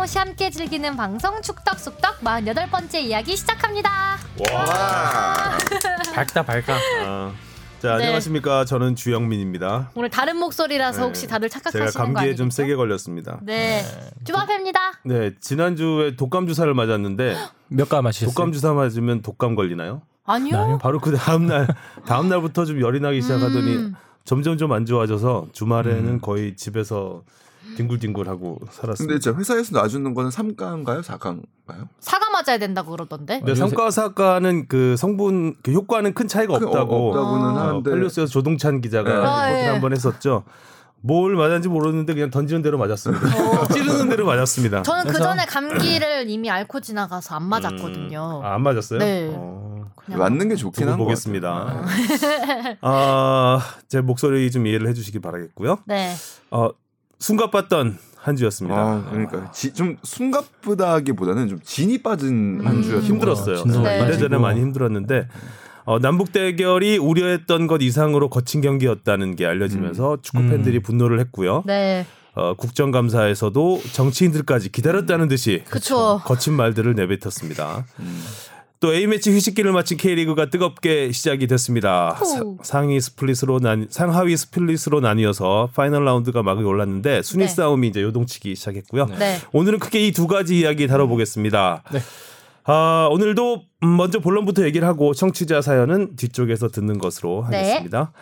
살모시 함께 즐기는 방송 축덕숙덕 48번째 이야기 시작합니다. 와. 밝다 밝다. 아, 자 네. 안녕하십니까 저는 주영민입니다. 오늘 다른 목소리라서 혹시 다들 제가 착각하시는 거 감기에? 좀 세게 걸렸습니다. 네. 주바페입니다. 네 지난주에 독감 주사를 맞았는데 몇가 마셨어요? 독감 주사 맞으면 독감 걸리나요? 아니요. 아니요. 바로 그 다음 날 다음 날부터 좀 열이 나기 시작하더니 음. 점점 좀 안 좋아져서 주말에는 거의 집에서 뒹굴뒹굴하고 살았습니다. 근데 저 회사에서 놔주는 거는 3가인가요? 4가인가요? 사과 맞아야 된다고 그러던데. 근데 삼가사과는 그 성분 그 효과는 큰 차이가 그, 없다고 어, 없다고는 아. 어, 하는데 펠리오스에서 조동찬 기자가 네. 아, 예. 한번 했었죠. 뭘 맞았는지 모르는데 그냥 던지는 대로 맞았습니다. 찌르는 대로 맞았습니다. 저는 그 전에 감기를 이미 앓고 지나가서 안 맞았거든요. 음, 아, 안 맞았어요? 네. 어, 그냥 맞는 게 좋긴 한것 보겠습니다. 아, 제 목소리 좀 이해를 해주시기 바라겠고요. 네. 어, 숨가빴던 한 주였습니다. 아, 그러니까 지, 좀 숨가쁘다기보다는 좀 진이 빠진 한 음. 주였던 힘들었어요. 것 진도 네. 많이 이래저래. 많이 힘들었는데 어, 남북 대결이 우려했던 것 이상으로 거친 경기였다는 게 알려지면서 축구 팬들이 분노를 했고요. 네. 어, 국정감사에서도 정치인들까지 기다렸다는 듯이 그쵸. 거친 말들을 내뱉었습니다. 음. 또 A매치 휴식기를 마친 K리그가 뜨겁게 시작이 됐습니다. 사- 오. 상위 split으로 난 상하위 split으로 나뉘어서 final round가 막을 올랐는데 순위 네. 싸움이 이제 요동치기 시작했고요. 네. 오늘은 크게 이 두 가지 이야기 다뤄보겠습니다. 네. 아, 오늘도 음, 먼저 본론부터 얘기를 하고 청취자 사연은 뒤쪽에서 듣는 것으로 네. 하겠습니다.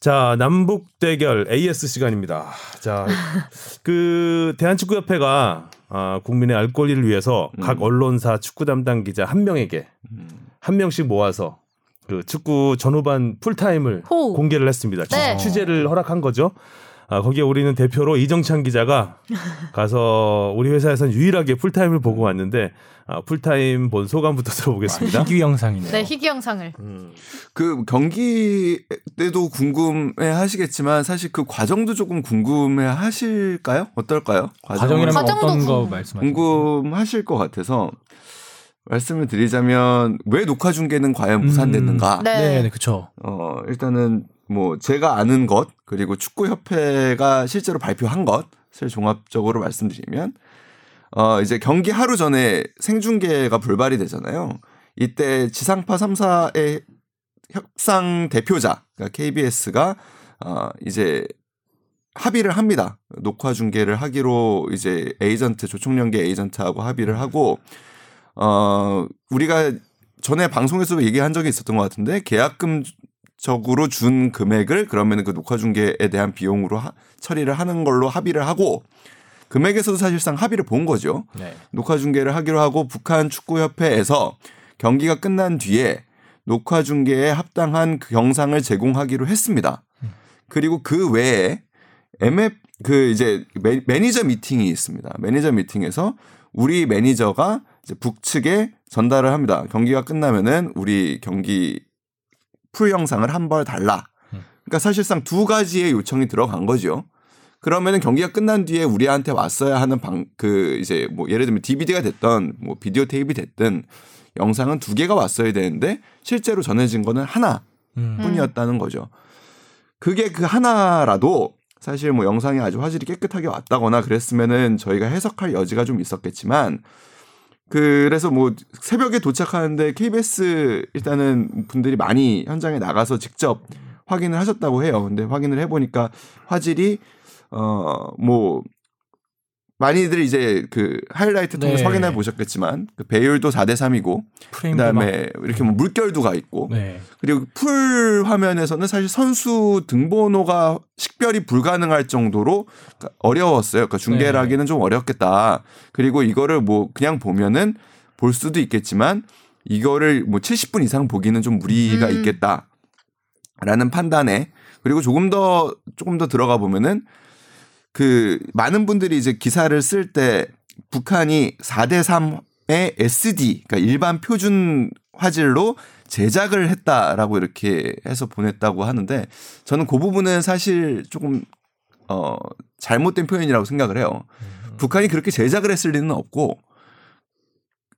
자, 남북 대결 AS 시간입니다. 자, 그 대한축구협회가 아, 국민의 알 권리를 위해서 각 언론사 축구 담당 기자 한 명에게 한 명씩 모아서 그 축구 전후반 풀타임을 호. 공개를 했습니다. 취- 네. 취재를 허락한 거죠. 아, 거기에 우리는 대표로 이정찬 기자가 가서 우리 회사에선 유일하게 풀타임을 보고 왔는데 아, 풀타임 본 소감부터 들어보겠습니다. 희귀 영상이네요. 네, 희귀 영상을. 그 경기 때도 궁금해 하시겠지만 사실 그 과정도 조금 궁금해 하실까요? 어떨까요? 과정이라면 과정도 어떤 거 궁금- 말씀하시죠? 궁금하실 것 같아서 말씀을 드리자면 왜 녹화 중계는 과연 무산됐는가? 네. 네, 네, 그렇죠. 어, 일단은 뭐 제가 아는 것 그리고 축구 협회가 실제로 발표한 것을 종합적으로 말씀드리면 어, 이제 경기 하루 전에 생중계가 불발이 되잖아요. 이때 지상파 3사의 협상 대표자 그러니까 KBS가 어, 이제 합의를 합니다. 녹화 중계를 하기로 이제 에이전트 조총련계 에이전트하고 합의를 하고 어 우리가 전에 방송에서도 얘기한 적이 있었던 것 같은데 계약금 적으로 준 금액을 그러면은 그 녹화 중계에 대한 비용으로 하- 처리를 하는 걸로 합의를 하고 금액에서도 사실상 합의를 본 거죠. 네. 녹화 중계를 하기로 하고 북한 축구협회에서 경기가 끝난 뒤에 녹화 중계에 합당한 그 영상을 제공하기로 했습니다. 그리고 그 외에 MF 그 이제 매, 매니저 미팅이 있습니다. 매니저 미팅에서 우리 매니저가 이제 북측에 전달을 합니다. 경기가 끝나면은 우리 경기 full 영상을 한 벌 달라. 그러니까 사실상 두 가지의 요청이 들어간 거죠. 그러면은 경기가 끝난 뒤에 우리한테 왔어야 하는 방 그 이제 뭐 예를 들면 DVD가 됐던 뭐 비디오 테이프 됐든 영상은 두 개가 왔어야 되는데 실제로 전해진 거는 하나 음. 뿐이었다는 거죠. 그게 그 하나라도 사실 뭐 영상이 아주 화질이 깨끗하게 왔다거나 그랬으면은 저희가 해석할 여지가 좀 있었겠지만 그래서 뭐 새벽에 도착하는데 KBS 일단은 분들이 많이 현장에 나가서 직접 확인을 하셨다고 해요. 근데 확인을 해보니까 화질이 어 뭐 많이들 이제 그 하이라이트 통해서 네. 확인해 보셨겠지만 그 배율도 4대 3이고 프레임도 그다음에 이렇게 뭐 물결도 가 있고 막- 네. 그리고 풀 화면에서는 사실 선수 등번호가 식별이 불가능할 정도로 그러니까 어려웠어요. 그러니까 중계를 네. 하기는 좀 어렵겠다. 그리고 이거를 뭐 그냥 보면은 볼 수도 있겠지만 이거를 뭐 70분 이상 보기는 좀 무리가 음. 있겠다라는 판단에 그리고 조금 더 조금 더 들어가 보면은 그 많은 분들이 이제 기사를 쓸 때 북한이 4대 3의 SD 그러니까 일반 표준 화질로 제작을 했다라고 이렇게 해서 보냈다고 하는데 저는 그 부분은 사실 조금 어 잘못된 표현이라고 생각을 해요. 북한이 그렇게 제작을 했을 리는 없고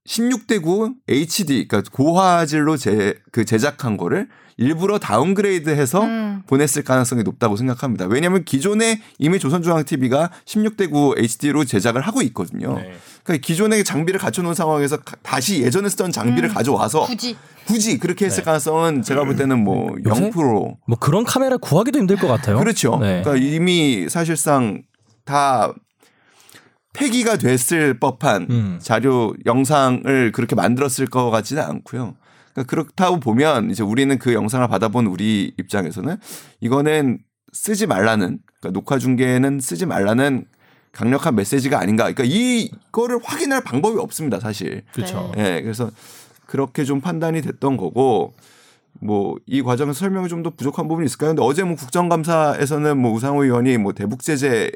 16대 9 HD 그러니까 고화질로 제 그 제작한 거를 일부러 다운그레이드해서 음. 보냈을 가능성이 높다고 생각합니다. 왜냐하면 기존에 이미 조선중앙TV가 16대 9 HD로 제작을 하고 있거든요. 네. 그러니까 기존의 장비를 갖춰놓은 상황에서 가- 다시 예전에 쓰던 장비를 가져와서 음. 굳이 굳이 그렇게 했을 가능성은 제가 볼 때는 뭐 요새? 0%. 뭐 그런 카메라 구하기도 힘들 것 같아요. 그렇죠. 네. 그러니까 이미 사실상 다 폐기가 됐을 법한 음. 자료 영상을 그렇게 만들었을 것 같지는 않고요. 그러니까 그렇다고 보면 이제 우리는 그 영상을 받아본 우리 입장에서는 이거는 쓰지 말라는 그러니까 녹화 중계는 쓰지 말라는 강력한 메시지가 아닌가. 그러니까 이거를 확인할 방법이 없습니다, 사실. 그렇죠. 네. 예, 그래서 그렇게 좀 판단이 됐던 거고 뭐 이 과정에서 설명이 좀 더 부족한 부분이 있을까요? 근데 어제 뭐 국정감사에서는 뭐 우상호 의원이 뭐 대북 제재에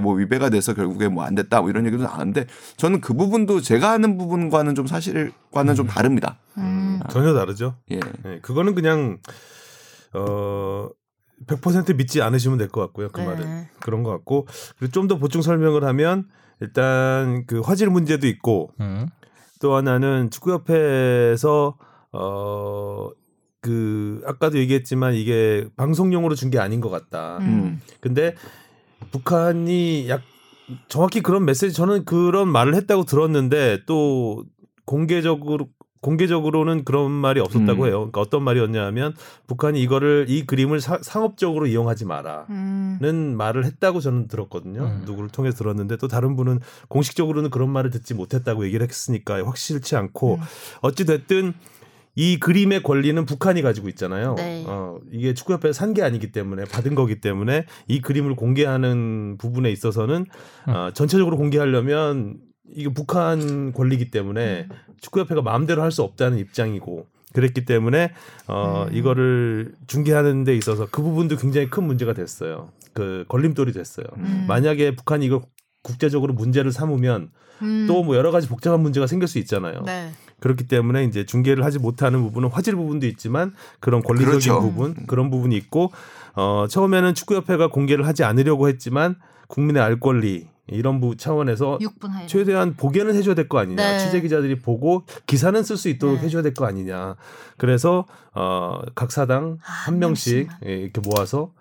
뭐 위배가 돼서 결국에 뭐 안 됐다 뭐 이런 얘기도 나왔는데 저는 그 부분도 제가 아는 부분과는 좀 사실과는 좀 다릅니다. 음. 전혀 다르죠. 예. 네, 그거는 그냥 어. 100% 믿지 않으시면 될 것 같고요. 그 네. 말은 그런 것 같고 그리고 좀 더 보충 설명을 하면 일단 그 화질 문제도 있고 음. 또 하나는 축구협회에서 어 그 아까도 얘기했지만 이게 방송용으로 준 게 아닌 것 같다. 음. 음. 근데 북한이 약 정확히 그런 메시지 저는 그런 말을 했다고 들었는데 또 공개적으로 공개적으로는 그런 말이 없었다고 음. 해요. 그러니까 어떤 말이었냐면 북한이 이거를 이 그림을 사- 상업적으로 이용하지 마라. 음. 는 말을 했다고 저는 들었거든요. 음. 누구를 통해서 들었는데 또 다른 분은 공식적으로는 그런 말을 듣지 못했다고 얘기를 했으니까 확실치 않고 음. 어찌 됐든 이 그림의 권리는 북한이 가지고 있잖아요. 네. 어, 이게 축구협회가 산게 아니기 때문에 받은 거기 때문에 이 그림을 공개하는 부분에 있어서는 음. 어, 전체적으로 공개하려면 이게 북한 권리기 때문에 축구협회가 마음대로 할 수 없다는 입장이고 그랬기 때문에 어 음. 이거를 중계하는 데 있어서 그 부분도 굉장히 큰 문제가 됐어요. 그 걸림돌이 됐어요. 음. 만약에 북한이 이걸 국제적으로 문제를 삼으면 음. 또뭐 여러 가지 복잡한 문제가 생길 수 있잖아요. 네. 그렇기 때문에 이제 중계를 하지 못하는 부분은 화질 부분도 있지만 그런 권리적인 그렇죠. 부분 그런 부분이 있고 어 처음에는 축구협회가 공개를 하지 않으려고 했지만 국민의 알 권리 이런 부 차원에서 6분 하에. 최대한 보게는 해줘야 될 거 아니냐 네. 취재 기자들이 보고 기사는 쓸 수 있도록 네. 해줘야 될 거 아니냐 그래서 어각 사당 아, 한 명씩. 예, 이렇게 모아서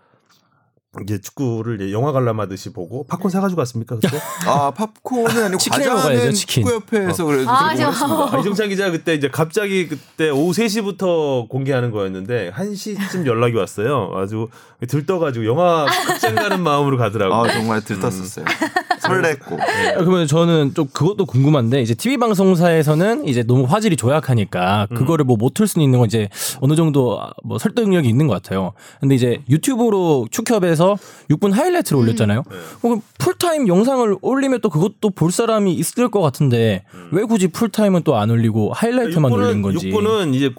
이제 축구를 이제 영화 관람하듯이 보고 팝콘 사가지고 갔습니까 그때? 아 팝콘은 아니고 과자는 먹어야죠, 치킨. 축구협회에서 그래도 아, 제공을 저- 했습니다. 아, 이정찬 기자 그때 이제 갑자기 그때 오후 3시부터 공개하는 거였는데 1시쯤 연락이 왔어요. 아주 들떠가지고 영화 극장 가는 마음으로 가더라고. 아 정말 들떴었어요. 설렜고. 아, 그러면 저는 좀 그것도 궁금한데 이제 TV 방송사에서는 이제 너무 화질이 조약하니까 그거를 뭐 못 틀 수는 있는 건 이제 어느 정도 뭐 설득력이 있는 것 같아요. 근데 이제 유튜브로 축협에서 6분 하이라이트를 올렸잖아요. 그럼 풀타임 영상을 올리면 또 그것도 볼 사람이 있을 것 같은데 왜 굳이 풀타임은 또 안 올리고 하이라이트만 올린 건지. 육군은 이제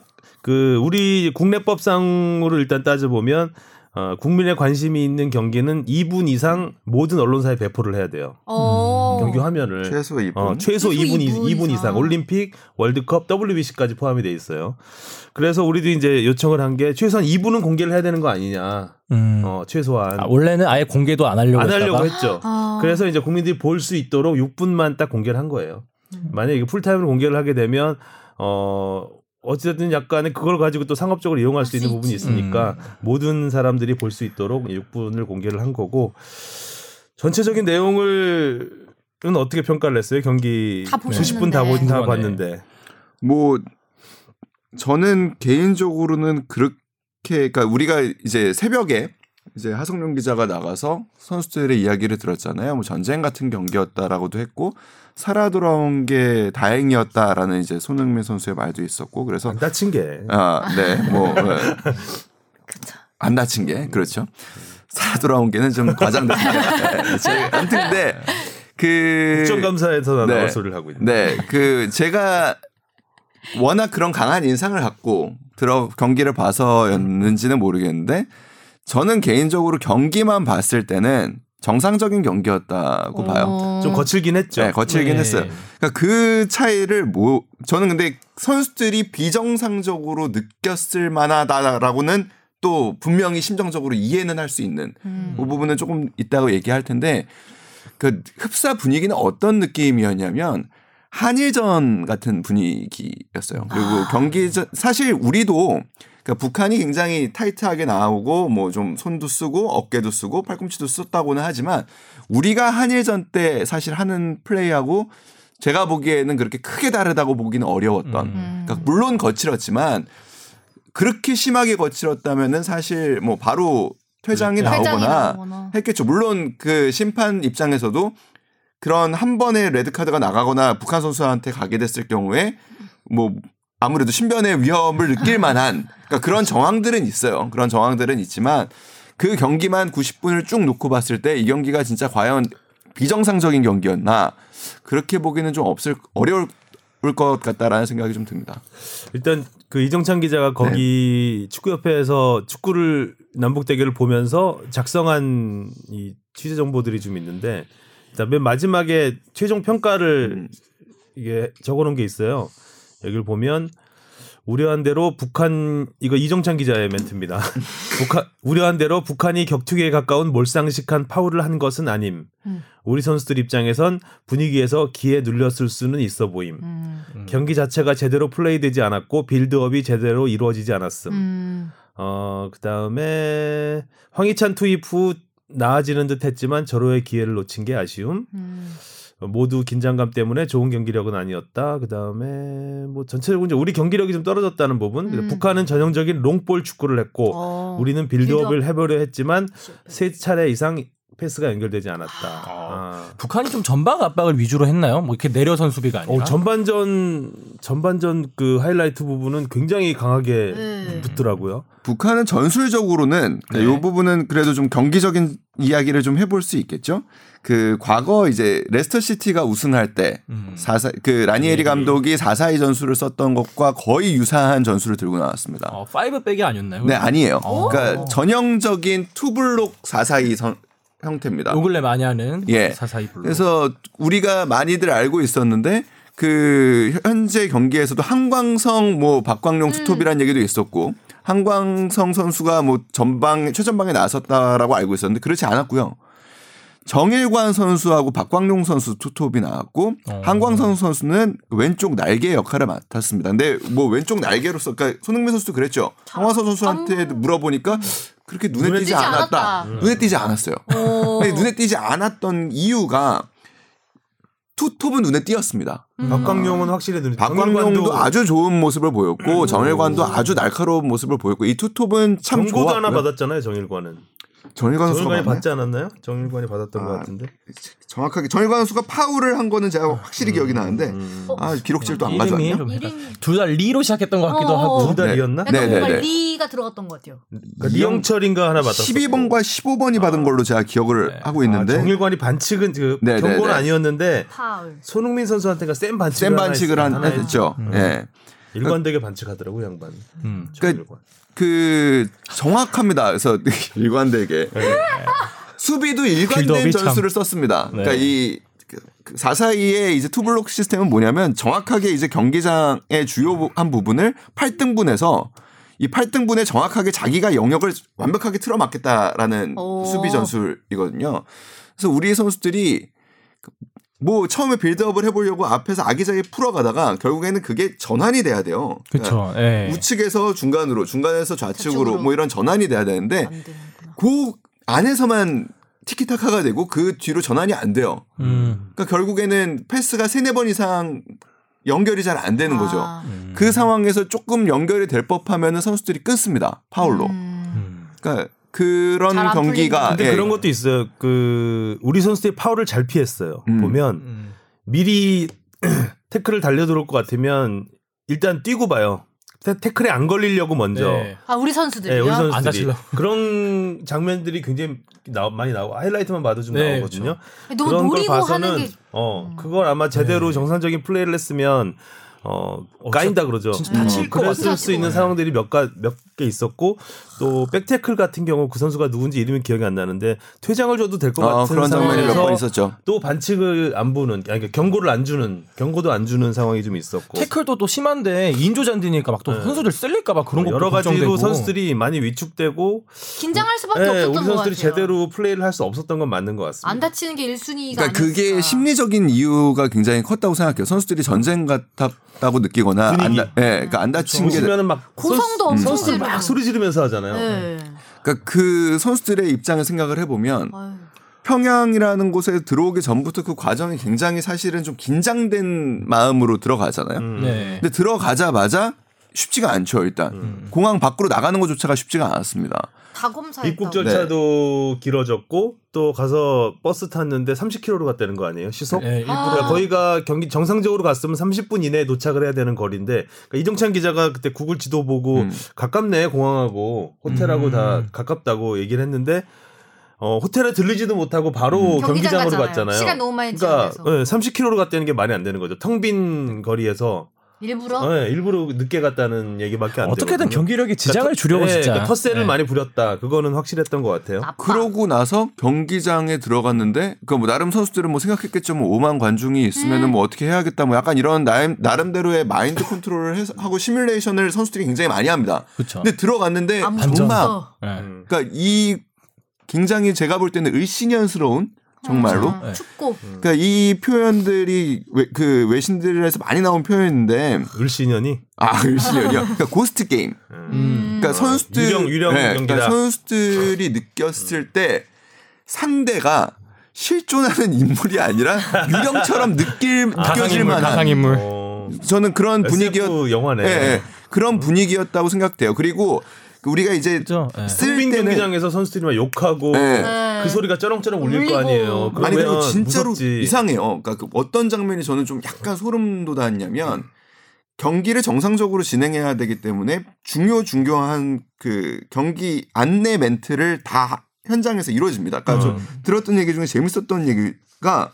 그 우리 국내법상으로 일단 따져 보면 어, 국민의 관심이 있는 경기는 2분 이상 모든 언론사에 배포를 해야 돼요. 어. 경기 화면을 최소 2분. 어, 최소 최소 2분, 이- 2분 2분 이상. 이상. 올림픽, 월드컵, WBC까지 포함이 돼 있어요. 그래서 우리도 이제 요청을 한 게 최소한 2분은 공개를 해야 되는 거 아니냐. 음. 어, 최소한 아, 원래는 아예 공개도 안 하려고 안 하려고 했다가? 했죠. 아. 그래서 이제 국민들이 볼 수 있도록 6분만 딱 공개를 한 거예요. 음. 만약에 이게 풀타임으로 공개를 하게 되면 어 어쨌든 약간의 그걸 가지고 또 상업적으로 이용할 수수 있는 부분이 있지. 있으니까 모든 사람들이 볼 수 있도록 6분을 공개를 한 거고 전체적인 내용을 은 어떻게 평가를 했어요? 경기 다 보셨는데. 90분 다, 보, 다 그러네. 봤는데 뭐 저는 개인적으로는 그렇게 그러니까 우리가 이제 새벽에 이제 하성룡 기자가 나가서 선수들의 이야기를 들었잖아요. 뭐 전쟁 같은 경기였다라고도 했고 살아 돌아온 게 다행이었다라는 이제 손흥민 선수의 말도 있었고 그래서 안 다친 게 아, 네. 뭐 네. 그쵸. 안 다친 게 그렇죠. 살아 돌아온 게는 좀 과장됐습니다. 네, 제- 아무튼 근데 그 국정감사에서 네. 나올 소리를 하고 있는. 네, 그 제가 워낙 그런 강한 인상을 갖고 들어 경기를 봐서였는지는 모르겠는데 저는 개인적으로 경기만 봤을 때는 정상적인 경기였다고 봐요. 어. 좀 거칠긴 했죠. 네, 거칠긴 네. 했어요. 그러니까 그 차이를 뭐 저는 근데 선수들이 비정상적으로 느꼈을 만하다라고는 또 분명히 심정적으로 이해는 할 수 있는 음. 그 부분은 조금 이따가 얘기할 텐데 그 흡사 분위기는 어떤 느낌이었냐면 한일전 같은 분위기였어요. 그리고 경기 전 사실 우리도 그러니까 북한이 굉장히 타이트하게 나오고 뭐 좀 손도 쓰고 어깨도 쓰고 팔꿈치도 썼다고는 하지만 우리가 한일전 때 사실 하는 플레이하고 제가 보기에는 그렇게 크게 다르다고 보기는 어려웠던. 음. 그러니까 물론 거칠었지만 그렇게 심하게 거칠었다면은 사실 뭐 바로 퇴장이 퇴장이 나오거나 나오거나. 했겠죠. 물론 그 심판 입장에서도 그런 한 번의 레드 카드가 나가거나 북한 선수한테 가게 됐을 경우에 뭐 아무래도 신변의 위험을 느낄 만한 그러니까 그런 정황들은 있어요. 그런 정황들은 있지만 그 경기만 90분을 쭉 놓고 봤을 때 이 경기가 진짜 과연 비정상적인 경기였나 그렇게 보기는 좀 없을 어려울 것 같다라는 생각이 좀 듭니다. 일단 그 이정찬 기자가 거기 네. 축구협회에서 축구를 남북 대결을 보면서 작성한 이 취재 정보들이 좀 있는데 일단 맨 마지막에 최종 평가를 음. 이게 적어놓은 게 있어요. 여기를 보면 우려한 대로 북한 이거 이정찬 기자의 멘트입니다. 북한 우려한 대로 북한이 격투기에 가까운 몰상식한 파울을 한 것은 아님. 음. 우리 선수들 입장에선 분위기에서 기에 눌렸을 수는 있어 보임. 음. 경기 자체가 제대로 플레이되지 않았고 빌드업이 제대로 이루어지지 않았음. 음. 어 그다음에 황희찬 투입 후 나아지는 듯했지만 절호의 기회를 놓친 게 아쉬움. 음. 어, 모두 긴장감 때문에 좋은 경기력은 아니었다. 그 다음에 뭐 전체적으로 이제 우리 경기력이 좀 떨어졌다는 부분. 음. 북한은 전형적인 long ball 축구를 했고 어. 우리는 build-up을 build-up. 해보려 했지만 세 차례 이상 패스가 연결되지 않았다. 아. 북한이 좀 전방 압박을 위주로 했나요? 뭐 이렇게 내려선 수비가 아니라. 어, 전반전 전반전 그 하이라이트 부분은 굉장히 강하게 네. 붙더라고요. 북한은 전술적으로는 이 네. 부분은 그래도 좀 경기적인 이야기를 좀 해볼 수 있겠죠. 그 과거 이제 레스터 시티가 우승할 때 음. 사사 그 라니에리 감독이 442 전술을 썼던 것과 거의 유사한 전술을 들고 나왔습니다. 어, five back이 아니었나요? 네, 아니에요. 오. 그러니까 전형적인 two block 442 선, 형태입니다. 요 근래 많이 하는 예. 사사이 블록. 그래서 우리가 많이들 알고 있었는데 그 현재 경기에서도 한광성 뭐 박광용 투톱이라는 얘기도 있었고 한광성 선수가 뭐 전방 최전방에 나섰다라고 알고 있었는데 그렇지 않았고요. 정일관 선수하고 박광용 선수 투톱이 나왔고 어. 한광성 선수는 왼쪽 날개 역할을 맡았습니다. 근데 뭐 왼쪽 날개로서 그러니까 손흥민 선수도 그랬죠. 황화선 선수한테 물어보니까 그렇게 눈에, 눈에 띄지 띄지 않았다. 않았다. 눈에 띄지 않았어요. 오. 근데 눈에 띄지 않았던 이유가 투톱은 눈에 띄었습니다. 음. 박광용은 확실히 눈에 박광용도 아주 좋은 모습을 보였고 정일관도 아주 날카로운 모습을 보였고 이 투톱은 참 경고도 하나. 받았잖아요. 정일관은. 정일관 선수가? 받지 않았나요? 정일관이 받았던 아, 것 같은데. 정확하게 정일관 선수가 파울을 한 거는 제가 확실히 기억이 나는데 음. 아 기록질도 안 가져왔네요. 둘다 리로 시작했던 것 같기도 어, 하고. 둘다 네. 리였나? 네, 네, 뭔가 네. 리가 들어갔던 것 같아요. 그러니까 리영철인가 하나 받았어. 12번과 15번이 받은 걸로 제가 기억을 네. 하고 있는데 정일관이 반칙은 그 네, 네, 경고는 네. 아니었는데 파울. 손흥민 선수한테가 센 반칙을 센 반칙을 했- 한 했죠. 음. 예. 일관되게 반칙하더라고 양반. 음. 정일관. 그 정확합니다. 그래서 일관되게 수비도 일관된. 전술을 썼습니다. 네. 그러니까 이 442의 이제 투블록 시스템은 뭐냐면 정확하게 이제 경기장의 주요한 부분을 8등분해서 이 8등분에 정확하게 자기가 영역을 완벽하게 틀어막겠다라는 오. 수비 전술이거든요. 그래서 우리 선수들이 뭐 처음에 빌드업을 해보려고 앞에서 아기자기 풀어가다가 결국에는 그게 전환이 돼야 돼요. 그러니까 그렇죠. 예. 우측에서 중간으로, 중간에서 좌측으로, 좌측으로. 뭐 이런 전환이 돼야 되는데. 그 안에서만 티키타카가 되고 그 뒤로 전환이 안 돼요. 음. 그러니까 결국에는 패스가 세네 번 이상 연결이 잘 안 되는 거죠. 아. 음. 그 상황에서 조금 연결이 될 법하면은 선수들이 끊습니다. 파울로. 음. 음. 그러니까 그런 경기가 근데 예. 그런 것도 있어요. 그 우리 선수들이 파울을 잘 피했어요. 음. 보면 음. 미리 태클을 달려들어올 것 같으면 일단 뛰고 봐요. 태- 태클에 안 걸리려고 먼저. 네. 아 우리 선수들이요? 네, 우리 안 선수들이. 그런 장면들이 굉장히 나, 많이 나오고 하이라이트만 봐도 좀 네, 나오거든요. 너 그런 걸 봐서는 하는 게 어 그걸 아마 제대로 네. 정상적인 플레이를 했으면 어, 까인다 그러죠. 진짜 다칠 것 그랬을. 수 있는 상황들이 몇가몇개 있었고 또 백태클 같은 경우 그 선수가 누군지 이름이 기억이 안 나는데 퇴장을 줘도 될것 어, 같은 그런 장면이 몇번 상황에서 있었죠. 또 반칙을 안 부는 아니 그러니까 경고를 안 주는 경고도 안 주는 상황이 좀 있었고 태클도 또 심한데 인조잔디니까 막또 네. 선수들 쓸릴까 봐 그런 것도 여러 가지로 걱정되고. 선수들이 많이 위축되고 긴장할 수밖에 예, 없었던 우리 것 선수들이 같아요. 제대로 플레이를 할 수 없었던 건 맞는 것 같습니다. 안 다치는 게 1순위가 그러니까 그게 심리적인 이유가 굉장히 컸다고 생각해요. 선수들이 전쟁 같았 다고 느끼거나 안, 분위기. 다, 예, 그러니까 안 다친 게 보시면은 막 고성도 선수- 엄청 선수들. 막 소리 지르면서 하잖아요. 네. 그러니까 그 선수들의 입장을 생각을 해보면 아유. 평양이라는 곳에 들어오기 전부터 그 과정이 굉장히 사실은 좀 긴장된 마음으로 들어가잖아요. 음. 네. 근데 들어가자마자 쉽지가 않죠. 일단 음. 공항 밖으로 나가는 것조차가 쉽지가 않았습니다. 다 검사했다고. 입국 절차도 길어졌고 또 가서 버스 탔는데 30km로 갔다는 거 아니에요? 시속? 네, 아. 그러니까 거기가 경기 정상적으로 갔으면 30분 이내에 도착을 해야 되는 거리인데 그러니까 이정찬 기자가 그때 구글 지도 보고 음. 가깝네 공항하고 호텔하고 음. 다 가깝다고 얘기를 했는데 어, 호텔에 들르지도 못하고 바로 음. 경기장 가잖아요. 갔잖아요. 시간 너무 많이 그러니까. 네, 30km로 갔다는 게 말이 안 되는 거죠. 텅 빈 거리에서 일부러 네, 일부러 늦게 갔다는 얘기밖에 안 어떻게든 되거든요. 경기력에 지장을 그러니까 주려고 터- 네, 진짜. 그러니까 텃세를 네. 많이 부렸다. 그거는 확실했던 것 같아요. 나빠. 그러고 나서 경기장에 들어갔는데 그뭐 나름 선수들은 뭐 생각했겠죠. 뭐 5만 관중이 있으면은 음. 뭐 어떻게 해야겠다. 뭐 약간 이런 나름, 나름대로의 마인드 컨트롤을 해서 하고 시뮬레이션을 선수들이 굉장히 많이 합니다. 그렇죠. 근데 들어갔는데 정말. 네. 음. 그러니까 이 굉장히 제가 볼 때는 을씨년스러운 정말로 어, 네. 춥고 그러니까 이 표현들이 외, 그 외신들에서 많이 나온 표현인데 을신년이 아 을씨년이요. 그러니까 고스트 게임. 음. 그러니까 선수들 유령- 유령 네, 경기다. 그러니까 선수들이 느꼈을 때 상대가 실존하는 인물이 아니라 유령처럼 느낄 느껴질 가상인물, 만한 가상 인물. 어, 저는 그런 분위기였 영화네. 예, 예. 그런 분위기였다고 생각돼요. 그리고 우리가 이제 그죠? 예. 쓸 때는 경기장에서 선수들이 막 욕하고 예. 네. 그 소리가 쩌렁쩌렁 울릴 울리고. 거 아니에요. 아니 그리고 진짜로 무섭지. 이상해요. 그러니까 그 어떤 장면이 저는 좀 약간 소름 돋았냐면 경기를 정상적으로 진행해야 되기 때문에 중요 중요한 그 경기 안내 멘트를 다 현장에서 이루어집니다. 그러니까 저 음. 들었던 얘기 중에 재밌었던 얘기가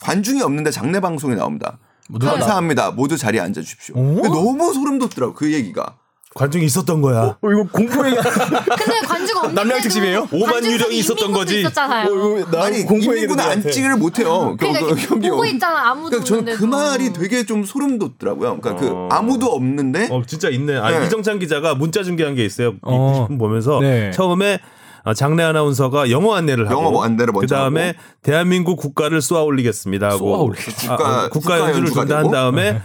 관중이 없는데 장례 방송에 나옵니다. 뭐 감사합니다. 모두 자리에 앉아 주십시오. 너무 소름 돋더라고 그 얘기가. 관중이 있었던 거야. 어 이거 공포 얘기. 근데 관중 없는 남양 특집이에요? 오만 유령이 있었던 거지. 있었잖아요. 아니 인민구는 앉지를 못해요. 그- 그러니까 그 경기 보고 있잖아 아무도 그러니까 저는 그. 말이 되게 좀 소름 돋더라고요. 그러니까 어. 그 아무도 없는데 어 진짜 있네. 아 네. 이정찬 기자가 문자 중계한 게 있어요. 어. 90분 보면서 네. 처음에 어, 장례 아나운서가 영어 안내를 하고 영어 안내를 먼저 그다음에 하고. 대한민국 국가를 쏘아 올리겠습니다 하고 쏘아 올리- 아, 국가- 어, 국가 국가 연주를 준다 한. 다음에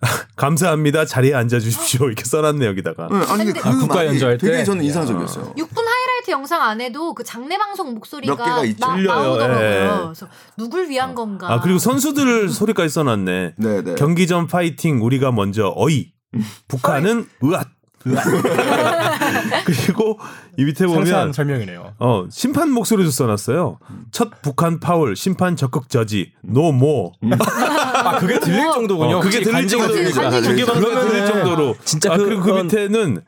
감사합니다 자리에 앉아 주십시오 이렇게 써놨네 여기다가. 응, 아니 근데 그 아, 국가 말이 연주할 되게 때? 저는 인상적이었어요. 6분 하이라이트 영상 안에도 그 장례 방송 목소리가 몇 개가 있죠. 나, 들려요. 나오더라고요. 예. 그래서 누굴 위한 건가? 아 그리고 선수들 소리까지 써놨네. 네, 네. 경기 전 파이팅 우리가 먼저 어이 북한은 으앗 그리고 이 밑에 상세한 보면 설명이네요. 어 심판 목소리도 써놨어요. 첫 북한 파울 심판 적극 저지 노모 아 그게 들릴 정도군요. 어, 그게 들릴 관중이 정도로 들리죠. 관중이 중계 방송에 그러면은 들릴 정도로 진짜 아, 그- 그리고 그 밑에는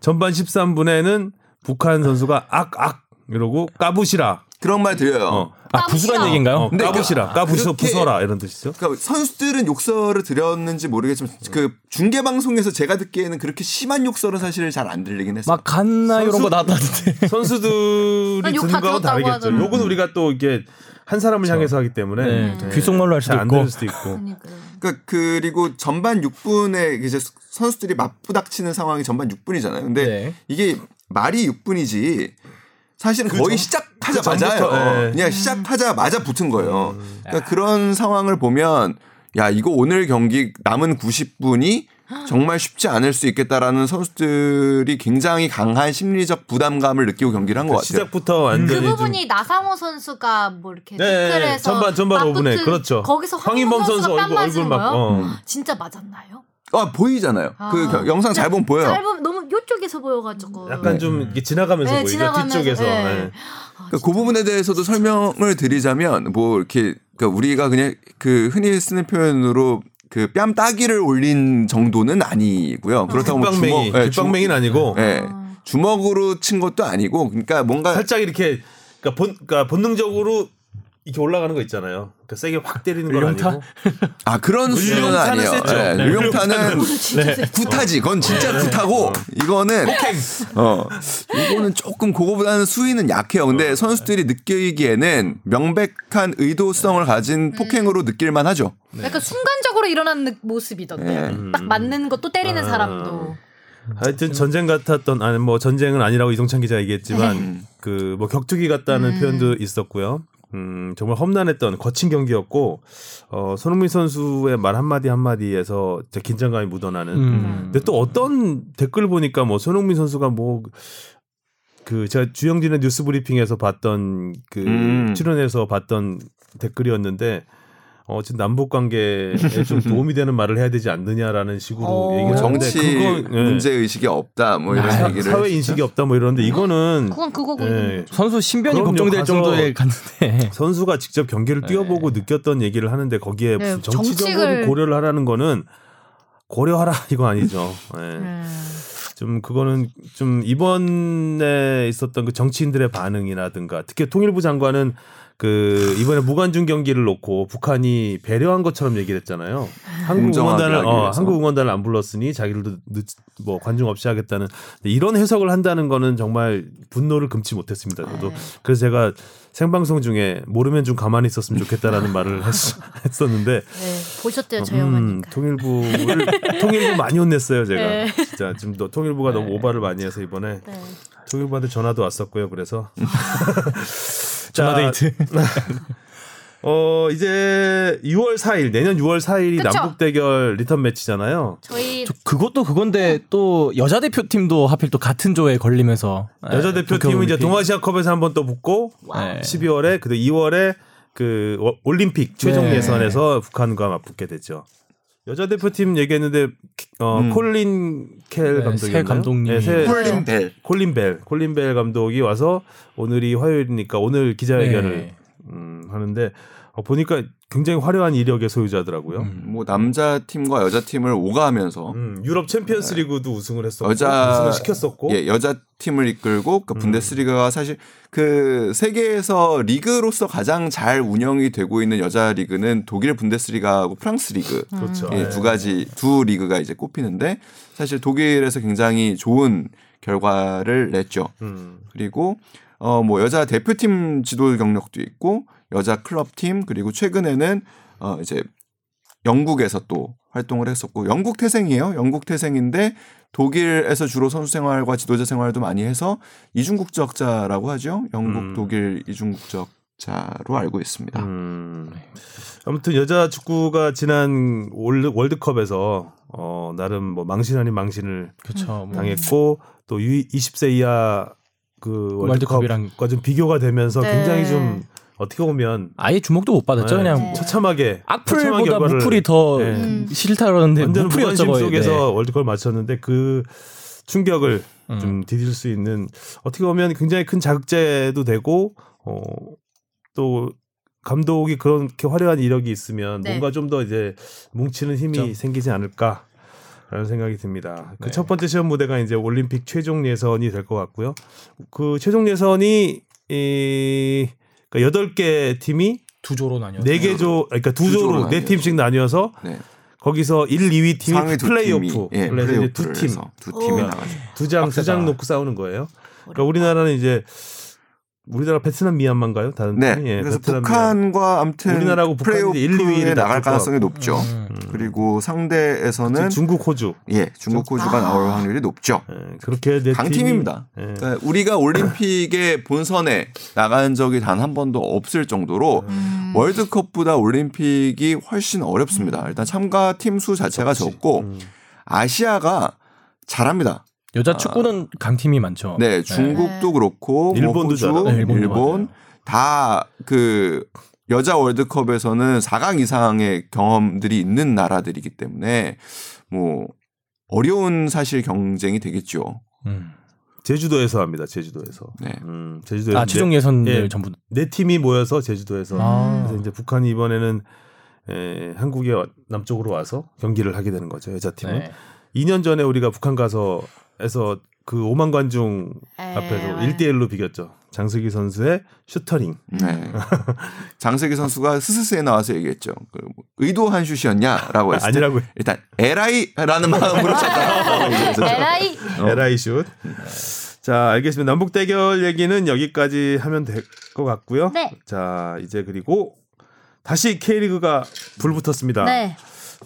전반 13분에는 북한 선수가 악악 이러고 까부시라 그런 말 들려요. 어, 아 부수란 까부시라. 얘기인가요? 어, 근데 까부시라 까부서 그렇게- 부서라 이런 뜻이죠. 그러니까 선수들은 욕설을 들었는지 모르겠지만 그 중계 방송에서 제가 듣기에는 그렇게 심한 욕설은 사실 잘 안 들리긴 했어요. 막 갔나 이런 선수- 거 나왔다던데. 선수들이 듣는 다 거하고 다르겠죠. 하잖아요. 욕은 우리가 또 이게 한 사람을 향해서 하기 때문에 네, 네. 귓속말로 할 수도 잘안 있고. 들을 수도 있고. 그러니까 그리고 전반 6분에 이제 선수들이 맞부닥치는 상황이 전반 6분이잖아요. 근데 네. 이게 말이 6분이지 사실은 거의 전- 시작하자마자요. 그 예. 그냥 시작하자마자 붙은 거예요. 음. 그러니까 그런 상황을 보면 야 이거 오늘 경기 남은 90분이 정말 쉽지 않을 수 있겠다라는 선수들이 굉장히 강한 심리적 부담감을 느끼고 경기를 한 것 같아요. 시작부터 그 완전히 좀 부분이 나상호 선수가 뭐 이렇게 네, 네, 태클해서 전반 전반 5분에 맞붙은 그렇죠. 거기서 황인범 선수 뺨 얼굴 얼굴 막? 어. 진짜 맞았나요? 아 보이잖아요. 아. 그 겨- 영상 잘 보면 보여요. 짧은 너무 이쪽에서 보여가지고 약간 네. 좀 이렇게 지나가면서 네, 보이죠 지나가면서, 뒤쪽에서. 네. 네. 아, 그러니까 그 부분에 대해서도 설명을 드리자면 뭐 이렇게 그러니까 우리가 그냥 그 흔히 쓰는 표현으로 그 뺨 따기를 올린 정도는 아니고요. 그렇다고 뭐 뒷방맹이 주먹, 예, 뒷방맹이는 아니고 예, 아. 주먹으로 친 것도 아니고 그러니까 뭔가 살짝 이렇게 그러니까 본 그러니까 본능적으로 이렇게 올라가는 거 있잖아요. 그러니까 세게 확 때리는 건? 아니고 아 그런 수준은 아니에요. 세죠. 네, 네, 의룡타는 구타지. 그건 진짜 구타고 이거는 어 이거는 조금 그거보다는 수위는 약해요. 근데 선수들이 느끼기에는 명백한 의도성을 가진 폭행으로 느낄 만 하죠. 약간 순간적으로 일어나는 느- 모습이던데. 네. 딱 맞는 것도 때리는 아. 사람도. 하여튼 전쟁 같았던 아니 뭐 전쟁은 아니라고 이종찬 기자 가 얘기했지만 음. 그뭐 격투기 같다는 음. 표현도 있었고요. 음 정말 험난했던 거친 경기였고 어 손흥민 선수의 말 한마디 한마디에서 진짜 긴장감이 묻어나는 음. 근데 또 어떤 댓글 보니까 뭐 손흥민 선수가 뭐 그 제가 주영진의 뉴스 브리핑에서 봤던 그 음. 출연해서 봤던 댓글이었는데 어 지금 남북 관계에 좀 도움이 되는 말을 해야 되지 않느냐라는 식으로 어. 얘기를 하는데 정치 그거 예. 문제 의식이 없다. 뭐 이런 사, 얘기를 사회. 인식이 없다 뭐 이러는데 이거는 그건 그거고. 예, 선수 신변이 걱정될 정도에 갔는데 선수가 직접 경기를 뛰어보고 느꼈던 얘기를 하는데 거기에 네, 무슨 정치적으로 정책을- 고려를 하라는 거는 고려하라 이거 아니죠. 예. 음. 좀 그거는 좀 이번에 있었던 그 정치인들의 반응이라든가 특히 통일부 장관은 그 이번에 무관중 경기를 놓고 북한이 배려한 것처럼 얘기를 했잖아요. 한국 응원단을 어. 한국 응원단을 안 불렀으니 자기들도 늦, 뭐 관중 없이 하겠다는 이런 해석을 한다는 거는 정말 분노를 금치 못했습니다. 저도 네. 그래서 제가 생방송 중에 모르면 좀 가만히 있었으면 좋겠다라는 말을 했, 했었는데 네, 보셨대요, 저 음. 통일부를 통일부 많이 혼냈어요 제가 네. 진짜 지금 너 통일부가 너무 오바를 많이 해서 이번에 네. 통일부한테 전화도 왔었고요 그래서 전화 데이트. 어 이제 6월 4일 내년 6월 4일이 그쵸? 남북 대결 리턴 매치잖아요 저희 저 그것도 그건데 또 여자 대표팀도 하필 또 같은 조에 걸리면서 여자 네, 대표팀은 이제. 동아시아컵에서 한 번 또 붙고 네. 12월에 그리고 2월에 그 워- 올림픽 최종 네. 예선에서 북한과 맞붙게 됐죠. 여자 대표팀 얘기했는데 어, 음. 콜린 켈 네, 감독이 새 감독님이. 새, 콜린 벨. 콜린 벨 콜린 벨 감독이 와서 오늘이 화요일이니까 오늘 기자회견을 네. 음, 하는데 어, 보니까 굉장히 화려한 이력의 소유자더라고요. 음. 뭐 남자 팀과 여자 팀을 오가면서 유럽 챔피언스리그도 우승을 했었고 여자 우승을 시켰었고 예, 여자 팀을 이끌고 그 음. 분데스리가가 사실 그 세계에서 리그로서 가장 잘 운영이 되고 있는 여자 리그는 독일 분데스리가하고 프랑스 리그 그렇죠. 예, 네. 두 가지 두 리그가 이제 꼽히는데 사실 독일에서 굉장히 좋은 결과를 냈죠. 음. 그리고 어 뭐 여자 대표팀 지도 경력도 있고 여자 클럽 팀 그리고 최근에는 어 이제 영국에서 또 활동을 했었고 영국 태생이에요. 영국 태생인데 독일에서 주로 선수 생활과 지도자 생활도 많이 해서 이중국적자라고 하죠. 영국, 음. 독일 이중국적 자로 알고 있습니다. 음. 아무튼 여자 축구가 지난 월- 월드컵에서 어 나름 뭐 망신 아닌 망신을 그렇죠. 뭐. 당했고 또 20세 이하 그 월드컵이랑 월드컵과 좀 비교가 되면서 네. 굉장히 좀 어떻게 보면 아예 주목도 못 받았죠. 네, 그냥 네. 처참하게 악플보다 무플이 더 네. 음. 싫다 그러는데 완전 무플이었죠 무관심. 속에서 네. 월드컵을 마쳤는데 그 충격을 음. 좀 디딜 수 있는 어떻게 보면 굉장히 큰 자극제도 되고 어, 또 감독이 그렇게 화려한 이력이 있으면 네. 뭔가 좀 더 이제 뭉치는 힘이 그렇죠. 생기지 않을까 라는 생각이 듭니다. 그 네. 첫 번째 시험 무대가 이제 올림픽 최종 예선이 될 것 같고요. 그 최종 예선이 이 그러니까 8개 팀이 두 조로 나뉘어. 네개 조, 그러니까 두 두 조로 네. 팀씩 나뉘어서 네. 거기서 1, 2위 팀이 플레이오프. 팀이 예, 그래서 이제 두 팀, 두 팀이 어. 나가죠. 두 장, 두. 장 놓고 싸우는 거예요. 그러니까 우리나라는 이제 우리나라 베트남 미얀마인가요? 다른 네. 팀이? 예, 그래서 베트남 북한과 아무튼 우리나라하고 북한이 이제 일, 플레이오프에 이위를 나갈 다툴 것 가능성이. 높죠. 음. 그리고 미얀마. 상대에서는 중국, 호주. 예, 중국 호주가 아. 나올 확률이 높죠. 예, 그렇게 네 강팀입니다. 예. 그러니까 우리가 올림픽의 본선에 나간 적이 단 한 번도 없을 정도로 음. 월드컵보다 올림픽이 훨씬 어렵습니다. 일단 참가 팀 수 자체가 적고 음. 아시아가 잘합니다. 여자 축구는 강팀이 많죠. 네, 중국도 그렇고 뭐 일본도 호주. 네, 일본도 일본 다 그 여자 월드컵에서는 4강 이상의 경험들이 있는 나라들이기 때문에 뭐 어려운 사실 경쟁이 되겠죠. 음. 제주도에서 합니다. 제주도에서. 네. 음, 제주도에서 아 최종 예선들 예. 전부. 네 팀이 모여서 제주도에서 아. 그래서 이제 북한이 이번에는 에, 한국의 남쪽으로 와서 경기를 하게 되는 거죠. 여자 팀은. 네. 2년 전에 우리가 북한 가서 해서 그 5만 관중 에, 앞에서 에. 1대 1로 비겼죠. 장슬기 선수의 슛터링. 네. 장슬기 선수가 스스스에 나와서 얘기했죠. 그 의도한 슛이었냐라고 했을 때 아니라고 일단 에라이라는 마음으로 찼다고 얘기했었죠. 에라이 에라이 슛. 자, 알겠습니다. 남북 대결 얘기는 여기까지 하면 될 것 같고요. 네. 자, 이제 그리고 다시 K리그가 불붙었습니다. 네.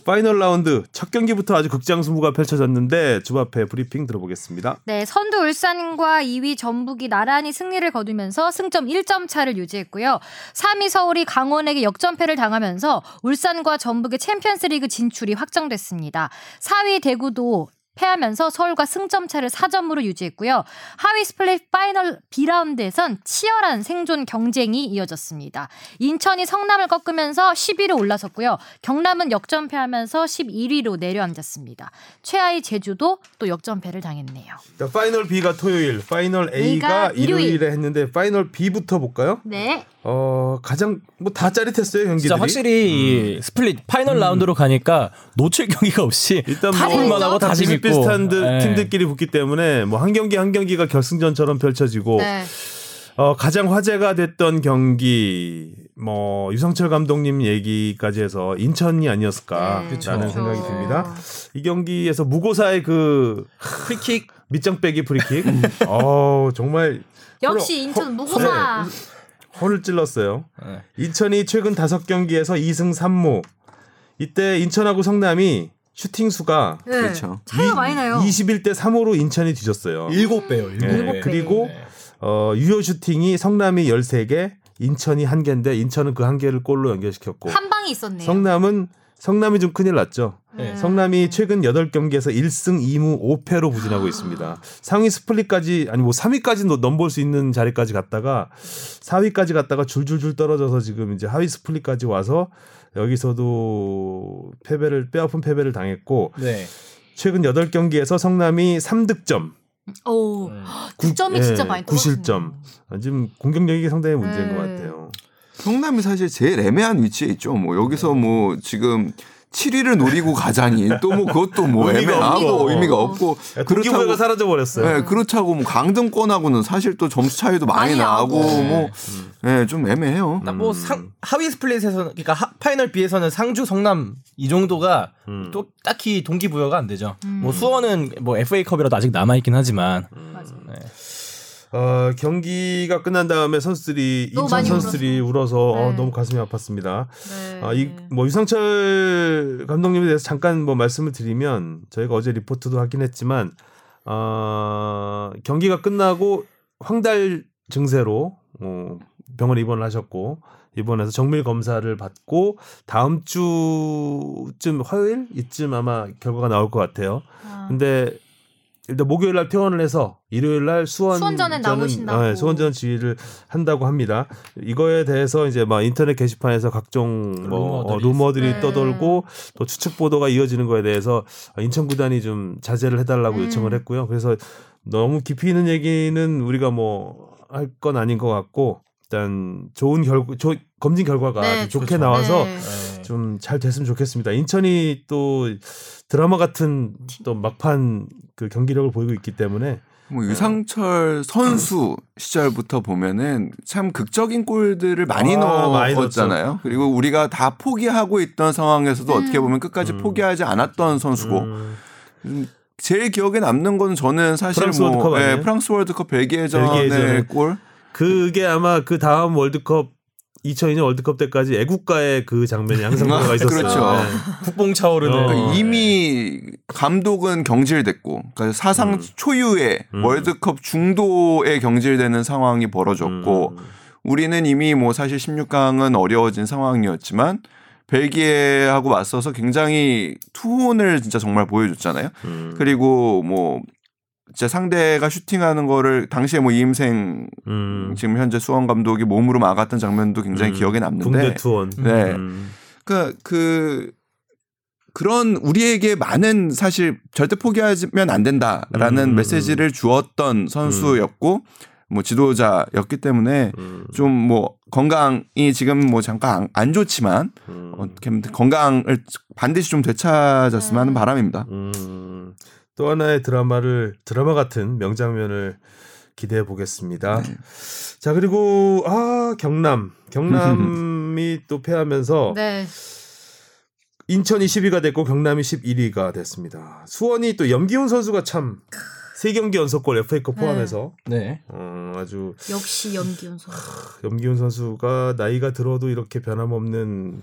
파이널 라운드 첫 경기부터 아주 극장 승부가 펼쳐졌는데 주바페 브리핑 들어보겠습니다. 네, 선두 울산과 2위 전북이 나란히 승리를 거두면서 승점 1점 차를 유지했고요. 3위 서울이 강원에게 역전패를 당하면서 울산과 전북의 챔피언스리그 진출이 확정됐습니다. 4위 대구도 패하면서 서울과 승점 차를 4점으로 유지했고요. 하위 스플릿 파이널 B라운드에선 치열한 생존 경쟁이 이어졌습니다. 인천이 성남을 꺾으면서 10위로 올라섰고요. 경남은 역전패하면서 11위로 내려앉았습니다. 최하위 제주도 또 역전패를 당했네요. 자, 파이널 B가 토요일, 파이널 A가 A가 일요일. 일요일에 했는데 파이널 B부터 볼까요? 네. 어, 가장 뭐 다 짜릿했어요, 경기들이. 진짜 확실히 이 스플릿 파이널 라운드로 가니까 놓칠 경기가 없이 일단 다뭐 재밌죠? 다 재밌고 비슷비슷한 듯 네. 팀들끼리 붙기 때문에 뭐 한 경기 한 경기가 결승전처럼 펼쳐지고 네. 어, 가장 화제가 됐던 경기 뭐 유상철 감독님 얘기까지 해서 인천이 아니었을까라는 네. 그쵸. 생각이 듭니다. 이 경기에서 무고사의 그 프리킥 밑장 빼기 프리킥. 어, 정말 역시 인천 허- 무고사. 허를 찔렀어요. 네. 인천이 최근 다섯 경기에서 2승 3무. 이때 인천하고 성남이 슈팅 수가 네. 그렇죠. 차이가 많이 나요. 21대 3으로 인천이 뒤졌어요. 일곱 배요. 일곱 네, 배. 그리고 어, 유효 슈팅이 성남이 13개, 인천이 한 개인데 인천은 그 한 개를 골로 연결시켰고 한 방이 있었네요. 성남은 성남이 좀 큰일 났죠. 네. 성남이 최근 8경기에서 1승 2무 5패로 부진하고 있습니다. 상위 스플릿까지 아니 뭐 3위까지 넘볼 수 있는 자리까지 갔다가 4위까지 갔다가 줄줄줄 떨어져서 지금 이제 하위 스플릿까지 와서 여기서도 패배를 뼈아픈 패배를 당했고 네. 최근 8경기에서 성남이 3득점, 오, 음. 9점이 진짜 많이 떨어졌네요. 9실점. 아, 지금 공격력이 상당히 문제인 네. 것 같아요. 성남이 사실 제일 애매한 위치에 있죠. 뭐 여기서 뭐 지금 7위를 노리고 가자니 또 뭐 그것도 뭐 의미가 애매하고 없고. 의미가 없고 동기부여가 사라져 버렸어요. 네, 그렇다고 뭐 강등권하고는 사실 또 점수 차이도 많이, 많이 나고 나고. 뭐 네, 좀 애매해요. 나뭐상 하위 스플릿에서는 그러니까 하, 파이널 B에서는 상주 성남 이 정도가 음. 또 딱히 동기부여가 안 되죠. 뭐 수원은 뭐 FA컵이라도 아직 남아 있긴 하지만 맞아. 네. 어, 경기가 끝난 다음에 선수들이 인천 선수들이 울어서 어, 네. 너무 가슴이 아팠습니다. 네. 아, 이뭐 유상철 감독님에 대해서 잠깐 뭐 말씀을 드리면 저희가 어제 리포트도 하긴 했지만 어, 경기가 끝나고 황달 증세로 어, 병원 입원을 하셨고 입원해서 정밀 검사를 받고 다음 주쯤 화요일 이쯤 아마 결과가 나올 것 같아요. 아. 근데 일단 목요일 날 퇴원을 해서 일요일 날 수원 수원전에 나오신다고. 네, 수원전 지휘를 한다고 합니다. 이거에 대해서 이제 막 인터넷 게시판에서 각종 뭐 어, 루머들이 루머들이 있어요. 떠돌고 또 추측 보도가 이어지는 거에 대해서 인천 구단이 좀 자제를 해달라고 음. 요청을 했고요. 그래서 너무 깊이 있는 얘기는 우리가 뭐 할 건 아닌 것 같고 일단 좋은 결과 조, 검진 결과가 네, 좀 좋게 좋죠. 나와서 네. 네. 좀잘 됐으면 좋겠습니다. 인천이 또 드라마 같은 또 막판 그 경기력을 보이고 있기 때문에 뭐 유상철 선수 시절부터 보면은 참 극적인 골들을 많이 아, 많이 넣었잖아요. 그리고 우리가 다 포기하고 있던 상황에서도 음. 어떻게 보면 끝까지 음. 포기하지 않았던 선수고 음, 음, 제일 기억에 남는 건 저는 사실 프랑스 뭐 월드컵 예, 아니에요? 프랑스 월드컵 벨기에전의 벨기에전에. 골. 그게 아마 그 다음 월드컵 2002년 월드컵 때까지 애국가의 그 장면이 항상 아, 들어가 있었어요. 그렇죠. 네. 국뽕 차오르는 어. 그러니까 이미 감독은 경질됐고 그러니까 사상 음. 초유의 음. 월드컵 중도에 경질되는 상황이 벌어졌고 음, 우리는 이미 뭐 사실 16강은 어려워진 상황이었지만 벨기에하고 맞서서 굉장히 투혼을 진짜 정말 보여줬잖아요. 음, 그리고 뭐 진짜 상대가 슈팅하는 거를 당시에 뭐 이임생 음, 지금 현재 수원 감독이 몸으로 막았던 장면도 굉장히 음, 기억에 남는데. 국내 투원. 네. 음, 그러니까 그 그런 우리에게 많은 사실 절대 포기하면 안 된다라는 음, 메시지를 주었던 선수였고 뭐 지도자였기 때문에 음, 좀뭐 건강이 지금 뭐 잠깐 안, 안 좋지만 음, 어떻게 하면 건강을 반드시 좀 되찾았으면 하는 바람입니다. 음, 또 하나의 드라마를 드라마 같은 명장면을 기대해 보겠습니다. 자 그리고 아 경남 경남이 또 패하면서 네. 인천이 10위가 됐고 경남이 11위가 됐습니다. 수원이 또 염기훈 선수가 참 세 경기 연속골 FA컵 포함해서 네. 어, 아주 역시 염기훈 선수. 염기훈 선수가 나이가 들어도 이렇게 변함없는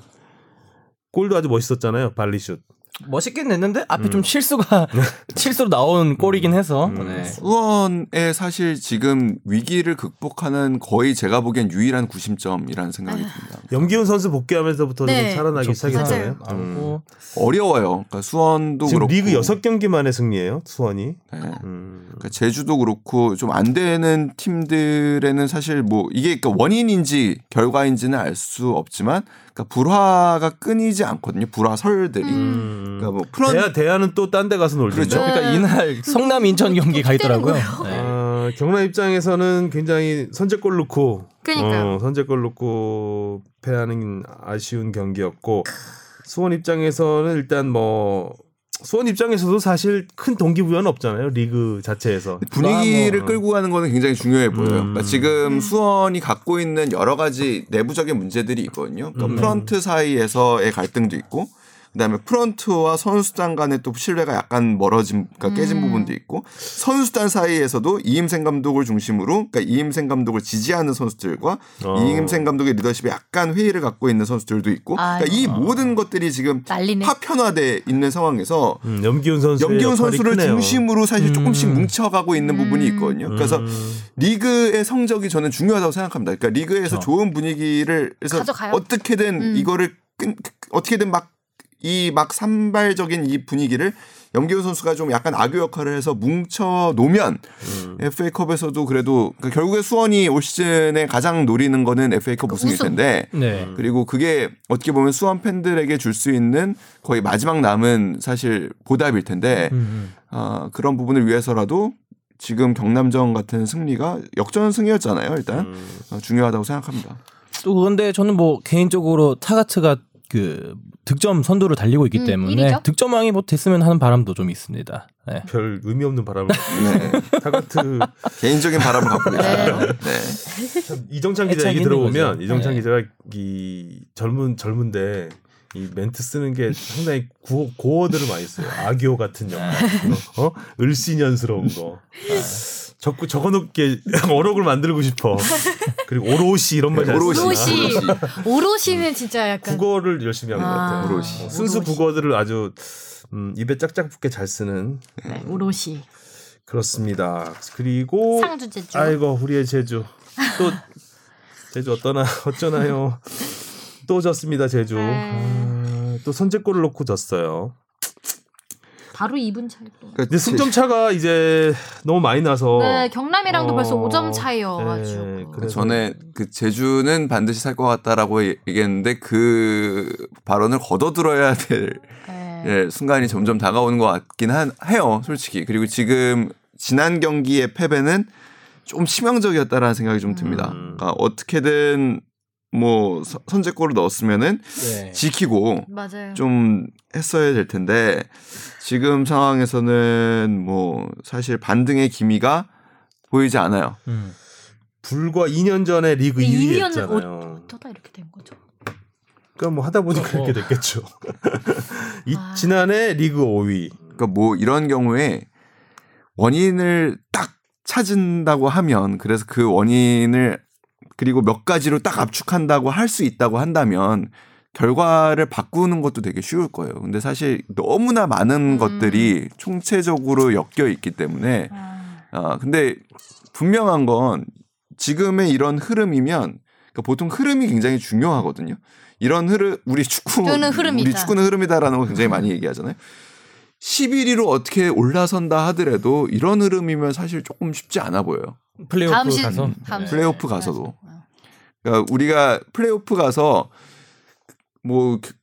골도 아주 멋있었잖아요. 발리슛. 멋있긴 냈는데 앞에 좀 실수가 실수로 나온 골이긴 해서. 음. 네. 수원의 사실 지금 위기를 극복하는 거의 제가 보기엔 유일한 구심점이라는 생각이 듭니다. 염기훈 선수 복귀하면서부터 네. 좀 살아나기 시작했잖아요. 음. 어려워요. 그러니까 수원도 지금 그렇고 리그 6 경기 만에 승리예요. 수원이. 네. 음. 그러니까 제주도 그렇고 좀 안 되는 팀들에는 사실 뭐 이게 그러니까 원인인지 결과인지는 알 수 없지만 그러니까 불화가 끊이지 않거든요. 불화설들이. 음. 그러니까 뭐 프런 대야 대야는 또 딴 데 가서 놀던데. 그렇죠. 그러니까 이날 성남 인천 경기 가 있더라고요. 네. 아, 경남 입장에서는 굉장히 선제골 넣고 그러니까요. 어, 선제골 넣고 패하는 아쉬운 경기였고 수원 입장에서는 일단 뭐 수원 입장에서도 사실 큰 동기부여는 없잖아요 리그 자체에서 분위기를 뭐, 끌고 가는 거는 굉장히 중요해 보여요. 음. 그러니까 지금 수원이 갖고 있는 여러 가지 내부적인 문제들이 있거든요. 그러니까 음. 프런트 사이에서의 갈등도 있고, 그다음에 프런트와 선수단 간의 또 신뢰가 약간 멀어진, 그러니까 깨진 음. 부분도 있고, 선수단 사이에서도 이임생 감독을 중심으로, 그러니까 이임생 감독을 지지하는 선수들과 어. 이임생 감독의 리더십에 약간 회의를 갖고 있는 선수들도 있고, 그러니까 이 아. 모든 것들이 지금 난리네. 파편화돼 있는 상황에서 음, 염기훈 선수 염기훈 선수를 중심으로 사실 조금씩 음. 뭉쳐가고 있는 부분이 음. 있거든요. 그래서 리그의 성적이 저는 중요하다고 생각합니다. 그러니까 리그에서 그렇죠. 좋은 분위기를 해서 가져가요? 어떻게든 음. 이거를 끈, 어떻게든 막 이 막 산발적인 이 분위기를 염기훈 선수가 좀 약간 악유 역할을 해서 뭉쳐 놓으면 음. FA컵에서도 그래도 그러니까 결국에 수원이 올 시즌에 가장 노리는 거는 FA컵 우승일 우승. 텐데 네. 그리고 그게 어떻게 보면 수원 팬들에게 줄 수 있는 거의 마지막 남은 사실 보답일 텐데 음. 아, 그런 부분을 위해서라도 지금 경남전 같은 승리가 역전 승이었잖아요. 일단 음. 어, 중요하다고 생각합니다. 또 그런데 저는 뭐 개인적으로 타가트가 그 득점 선두를 달리고 있기 음, 때문에 일이죠. 득점왕이 뭐 됐으면 하는 바람도 좀 있습니다. 네. 별 의미 없는 바람을 네. 타가트 개인적인 바람을 갖고 계시네요. 네. 참 이정찬 기자 얘기 들어보면 거죠. 이정찬 네. 기자가 이 젊은 젊은데 이 멘트 쓰는 게 상당히 구, 고어들을 많이 써요. 아기오 같은 영화, 어 을씨년스러운 거. 적고 적어놓게 어록을 만들고 싶어. 그리고 오롯이 이런 말잘 오롯이. 오롯이. 오롯이. 오롯이는 진짜 약간 국어를 열심히 하는 것 아, 같아요. 오롯이. 어, 순수 오롯이. 국어들을 아주 음, 입에 짝짝 붙게 잘 쓰는 네, 오롯이. 그렇습니다. 그리고 상주 제주. 아이고 우리의 제주 또 제주 어떠나 어쩌나요? 또 졌습니다 제주. 아, 또 선제골을 놓고 졌어요. 바로 2분 차이 또. 그러니까 근데 승점 차가 이제 너무 많이 나서. 네, 경남이랑도 어, 벌써 5점 차이여가지고. 네, 그 전에 그 제주는 반드시 살 것 같다라고 얘기했는데 그 발언을 걷어들어야 될 네. 예, 순간이 점점 다가오는 것 같긴 한, 해요, 솔직히. 그리고 지금 지난 경기의 패배는 좀 치명적이었다라는 생각이 좀 듭니다. 음. 그러니까 어떻게든 뭐 서- 선제골을 넣었으면은 네. 지키고 맞아요. 좀 했어야 될 텐데 지금 상황에서는 뭐 사실 반등의 기미가 보이지 않아요. 음. 불과 2년 전에 리그 그 2위 2년을 했잖아요. 어쩌다 이렇게 된 거죠. 그러니까 뭐 하다 보니까 어. 그렇게 됐겠죠. 이, 아. 지난해 리그 5위. 그러니까 뭐 이런 경우에 원인을 딱 찾은다고 하면 그래서 그 원인을 그리고 몇 가지로 딱 압축한다고 할 수 있다고 한다면 결과를 바꾸는 것도 되게 쉬울 거예요. 근데 사실 너무나 많은 음. 것들이 총체적으로 엮여 있기 때문에 아, 아 근데 분명한 건 지금의 이런 흐름이면 그러니까 보통 흐름이 굉장히 중요하거든요. 이런 흐름 우리 축구. 우리 축구는 흐름이다라는 거 굉장히 많이 얘기하잖아요. 11위로 어떻게 올라선다 하더라도 이런 흐름이면 사실 조금 쉽지 않아 보여요. 플레이오프 다음 시 가서 다음 네. 플레이오프 가서도. 그러니까 우리가 플레이오프 가서 뭐 그-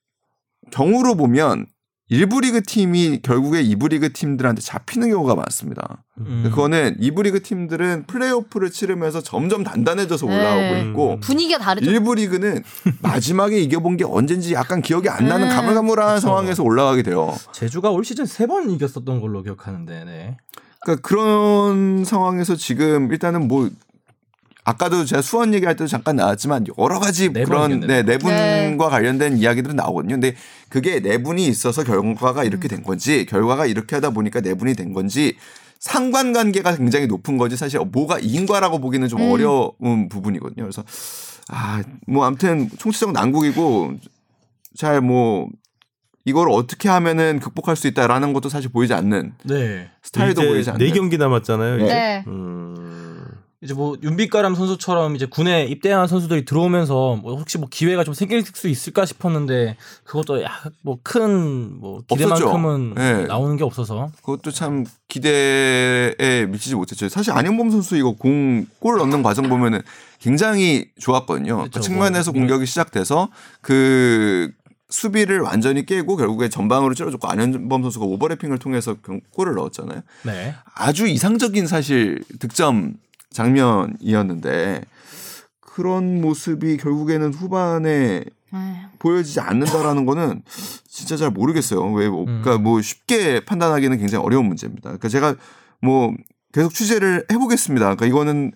경우로 보면 일부 리그 팀이 결국에 이부 리그 팀들한테 잡히는 경우가 많습니다. 음. 그거는 이부 리그 팀들은 플레이오프를 치르면서 점점 단단해져서 올라오고 네. 있고 분위기가 다르죠. 일부 리그는 마지막에 이겨본 게 언젠지 약간 기억이 안 나는 음. 가물가물한 상황에서 올라가게 돼요. 제주가 올 시즌 세 번 이겼었던 걸로 기억하는데. 네. 그러니까 그런 상황에서 지금 일단은 뭐 아까도 제가 수원 얘기할 때도 잠깐 나왔지만 여러 가지 내분 그런. 네, 내분과 네. 관련된 이야기들은 나오거든요. 근데 그게 내분이 있어서 결과가 이렇게 된 건지 결과가 이렇게 하다 보니까 내분이 된 건지 상관관계가 굉장히 높은 거지 사실 뭐가 인과라고 보기는 좀 음. 어려운 부분이거든요. 그래서 아 뭐 아무튼 총체적 난국이고 잘 뭐 이걸 어떻게 하면은 극복할 수 있다라는 것도 사실 보이지 않는 네. 스타일도 이제 보이지 않는 네 경기 남았잖아요. 이제. 네. 음, 이제 뭐 윤빛가람 선수처럼 이제 군에 입대한 선수들이 들어오면서 뭐 혹시 뭐 기회가 좀 생길 수 있을까 싶었는데 그것도 약뭐큰뭐 기대만큼은 없었죠. 네. 나오는 게 없어서 그것도 참 기대에 미치지 못했죠. 사실 안영범 선수 이거 공 골 넣는 과정 보면은 굉장히 좋았거든요. 그 그렇죠. 측면에서 뭐, 공격이 시작돼서 그 수비를 완전히 깨고 결국에 전방으로 찔러줬고 안현범 선수가 오버래핑을 통해서 경- 골을 넣었잖아요. 네. 아주 이상적인 사실 득점 장면이었는데 그런 모습이 결국에는 후반에 아, 보여지지 않는다라는 거는 진짜 잘 모르겠어요. 왜, 뭐, 음. 그러니까 뭐 쉽게 판단하기는 굉장히 어려운 문제입니다. 그러니까 제가 뭐 계속 취재를 해보겠습니다. 그러니까 이거는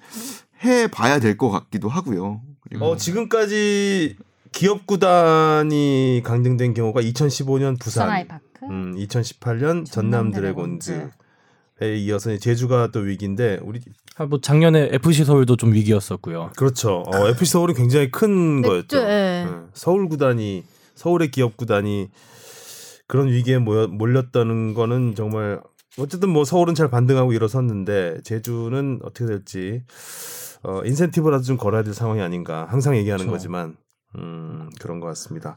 해봐야 될 것 같기도 하고요. 그리고 어, 지금까지 기업 구단이 강등된 경우가 2015년 부산 부산, 아이파크. 음, 2018년 전남 드래곤즈에 이어서 이제 제주가 또 위기인데 우리 아, 뭐 작년에 FC 서울도 좀 위기였었고요. 그렇죠. 어, FC 서울이 굉장히 큰 네, 거였죠. 예. 예. 서울 구단이 서울의 기업 구단이 그런 위기에 모여, 몰렸다는 거는 정말 어쨌든 뭐 서울은 잘 반등하고 일어섰는데 제주는 어떻게 될지 어, 인센티브라도 좀 걸어야 될 상황이 아닌가 항상 얘기하는 그렇죠. 거지만 음, 그런 것 같습니다.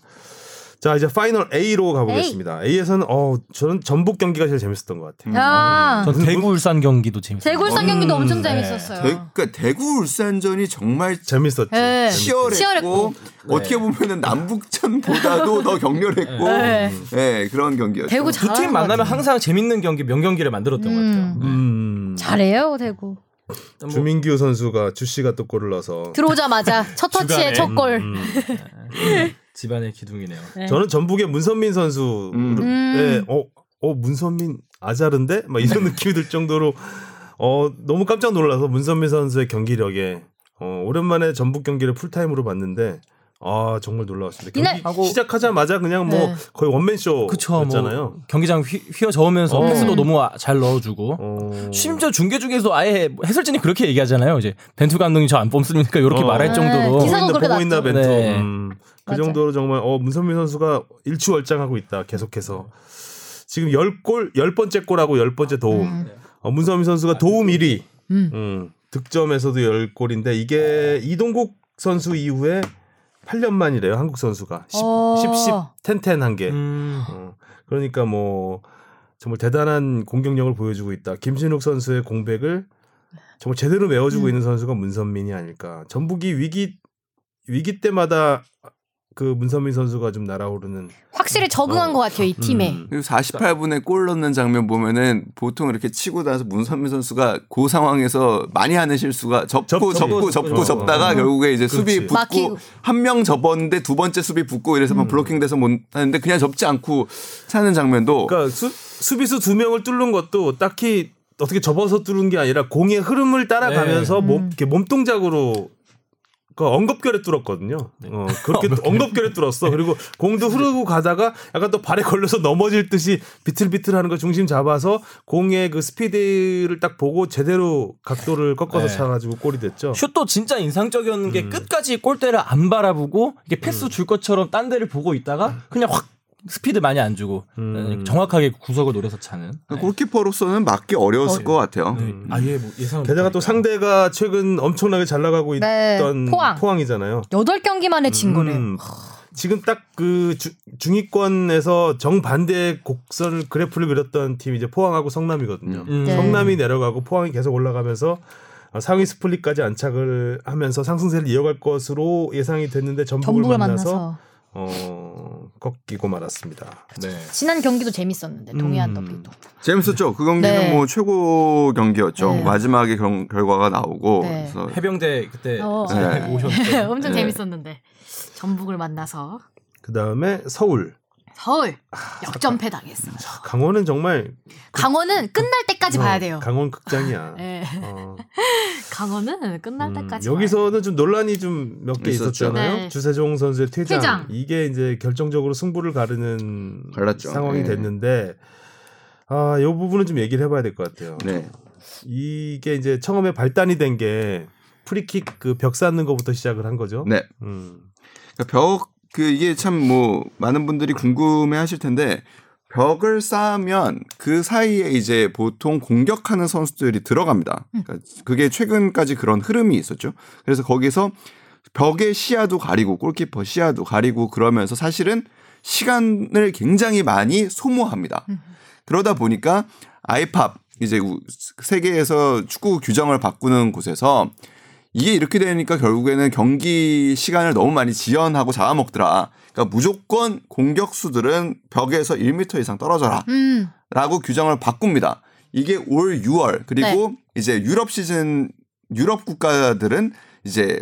자 이제 파이널 A로 가보겠습니다. A. 에서는 어, 저는 전북 경기가 제일 재밌었던 것 같아요. 야, 전 대구 울산 경기도 재밌어요. 대구 울산 경기도 음, 엄청 네. 재밌었어요. 대, 그러니까 대구 울산전이 정말 재밌었죠. 네. 치열했고, 치열했고. 어떻게 보면은 남북전보다도 더 격렬했고 네. 네, 그런 경기였죠. 대구 두팀것 만나면. 항상 재밌는 경기, 명경기를 만들었던 음. 것 같아요. 음, 잘해요 대구. 뭐 주민규 선수가 주씨가 또 골을 넣어서 들어오자마자 첫 터치에. 첫 골. 음, 집안의 기둥이네요. 네. 저는 전북의 문선민 선수, 음. 네, 어, 어 문선민 아자른데, 막 이런 느낌이 들 정도로 어 너무 깜짝 놀라서 문선민 선수의 경기력에 어 오랜만에 전북 경기를 풀타임으로 봤는데 아 정말 놀라웠습니다. 이날- 경기 시작하자마자 그냥 뭐 네. 거의 원맨 그쵸, 쇼였잖아요. 뭐 경기장 휘, 휘어저으면서 어. 패스도 너무 아- 잘 넣어주고 어, 심지어 중계 중에서 아예 해설진이 그렇게 얘기하잖아요. 이제 벤투 감독님 저안 뽑습니까? 이렇게 어. 말할 네, 정도로 기사- 기사도 보고 보고 있나. 벤투. 네. 음, 그. 정도로 정말 어 문선민 선수가 일취월장하고 있다. 계속해서 지금 10골 10번째 골하고 10번째 도움. 음. 어, 문선민 선수가 도움 1위. 음. 음, 득점에서도 10골인데 이게 이동국 선수 이후에 8년 만이래요. 한국 선수가 10, 어. 10, 10 텐텐한 게. 음, 어, 그러니까 뭐 정말 대단한 공격력을 보여주고 있다. 김신욱 선수의 공백을 정말 제대로 메워주고 음. 있는 선수가 문선민이 아닐까. 전북이 위기 위기 때마다 그 문선민 선수가 좀 날아오르는. 확실히 적응한 어. 것 같아요 이 팀에. 음. 그리고 48분에 골 넣는 장면 보면은 보통 이렇게 치고 나서 문선민 선수가 그 상황에서 많이 하는 실수가 접고 접고, 접고 접고, 접고. 접다가 어. 결국에 이제 그렇지. 수비 붙고. 한 명 접었는데 두 번째 수비 붙고 이래서 막 블로킹돼서 못 하는데 그냥 접지 않고 사는 장면도 그러니까 수, 수비수 두 명을 뚫는 것도 딱히 어떻게 접어서 뚫은 게 아니라 공의 흐름을 따라가면서 네. 몸 음. 이렇게 몸 동작으로 그 엉겁결에 뚫었거든요. 어, 그렇게 엉겁결에 뚫었어. 그리고 공도 흐르고 가다가 약간 또 발에 걸려서 넘어질 듯이 비틀비틀하는 거 중심 잡아서 공의 그 스피드를 딱 보고 제대로 각도를 꺾어서 네. 차가지고 골이 됐죠. 슛도 진짜 인상적이었는 게 음. 끝까지 골대를 안 바라보고 이게 패스 줄 것처럼 딴 데를 보고 있다가 그냥 확 스피드 많이 안 주고 음. 정확하게 구석을 노려서 차는. 그 골키퍼로서는 맞기 어려웠을 것 같아요. 네. 아예 뭐 예상. 게다가 또 상대가 최근 엄청나게 잘 나가고 네, 있던 포항. 이잖아요 여덟 경기 만에 진 거래. 음, 지금 딱 그 중위권에서 정반대 곡선을 그래프를 그렸던 팀이 이제 포항하고 성남이거든요. 음. 네. 성남이 내려가고 포항이 계속 올라가면서 어, 상위 스플릿까지 안착을 하면서 상승세를 이어갈 것으로 예상이 됐는데 전북을, 전북을 만나서, 만나서 어, 꺾이고 말았습니다. 네. 지난 경기도 재밌었는데 동해안 음. 더비도. 재밌었죠. 그 경기는 네. 뭐 최고 경기였죠. 네. 마지막에 경, 결과가 나오고 네. 그래서 해병대 그때 어. 네. 오셨는데 엄청 네. 재밌었는데 전북을 만나서 그 다음에 서울. 서울 역전패 당했어. 강원은 정말 강원은 끝날 때까지 어, 봐야 돼요. 강원 극장이야. 예. 어. 강원은 끝날 음, 때까지. 여기서는 좀 논란이 좀 몇 개. 있었잖아요. 네. 주세종 선수의 퇴장. 퇴장. 이게 이제 결정적으로 승부를 가르는 갈랐죠. 상황이 예. 됐는데 아, 이 부분은 좀 얘기를 해봐야 될 것 같아요. 네. 이게 이제 처음에 발단이 된 게 프리킥 그 벽 쌓는 것부터 시작을 한 거죠. 네. 음. 그러니까 벽, 그 이게 참 뭐 많은 분들이 궁금해 하실 텐데 벽을 쌓으면 그 사이에 이제 보통 공격하는 선수들이 들어갑니다. 그러니까 그게 최근까지 그런 흐름이 있었죠. 그래서 거기서 벽의 시야도 가리고 골키퍼 시야도 가리고 그러면서 사실은 시간을 굉장히 많이 소모합니다. 그러다 보니까 아이팝 이제 우- 세계에서 축구 규정을 바꾸는 곳에서 이게 이렇게 되니까 결국에는 경기 시간을 너무 많이 지연하고 잡아먹더라. 그러니까 무조건 공격수들은 벽에서 1m 이상 떨어져라. 음. 라고 규정을 바꿉니다. 이게 올 6월 그리고 이제 유럽 시즌 유럽 국가들은 이제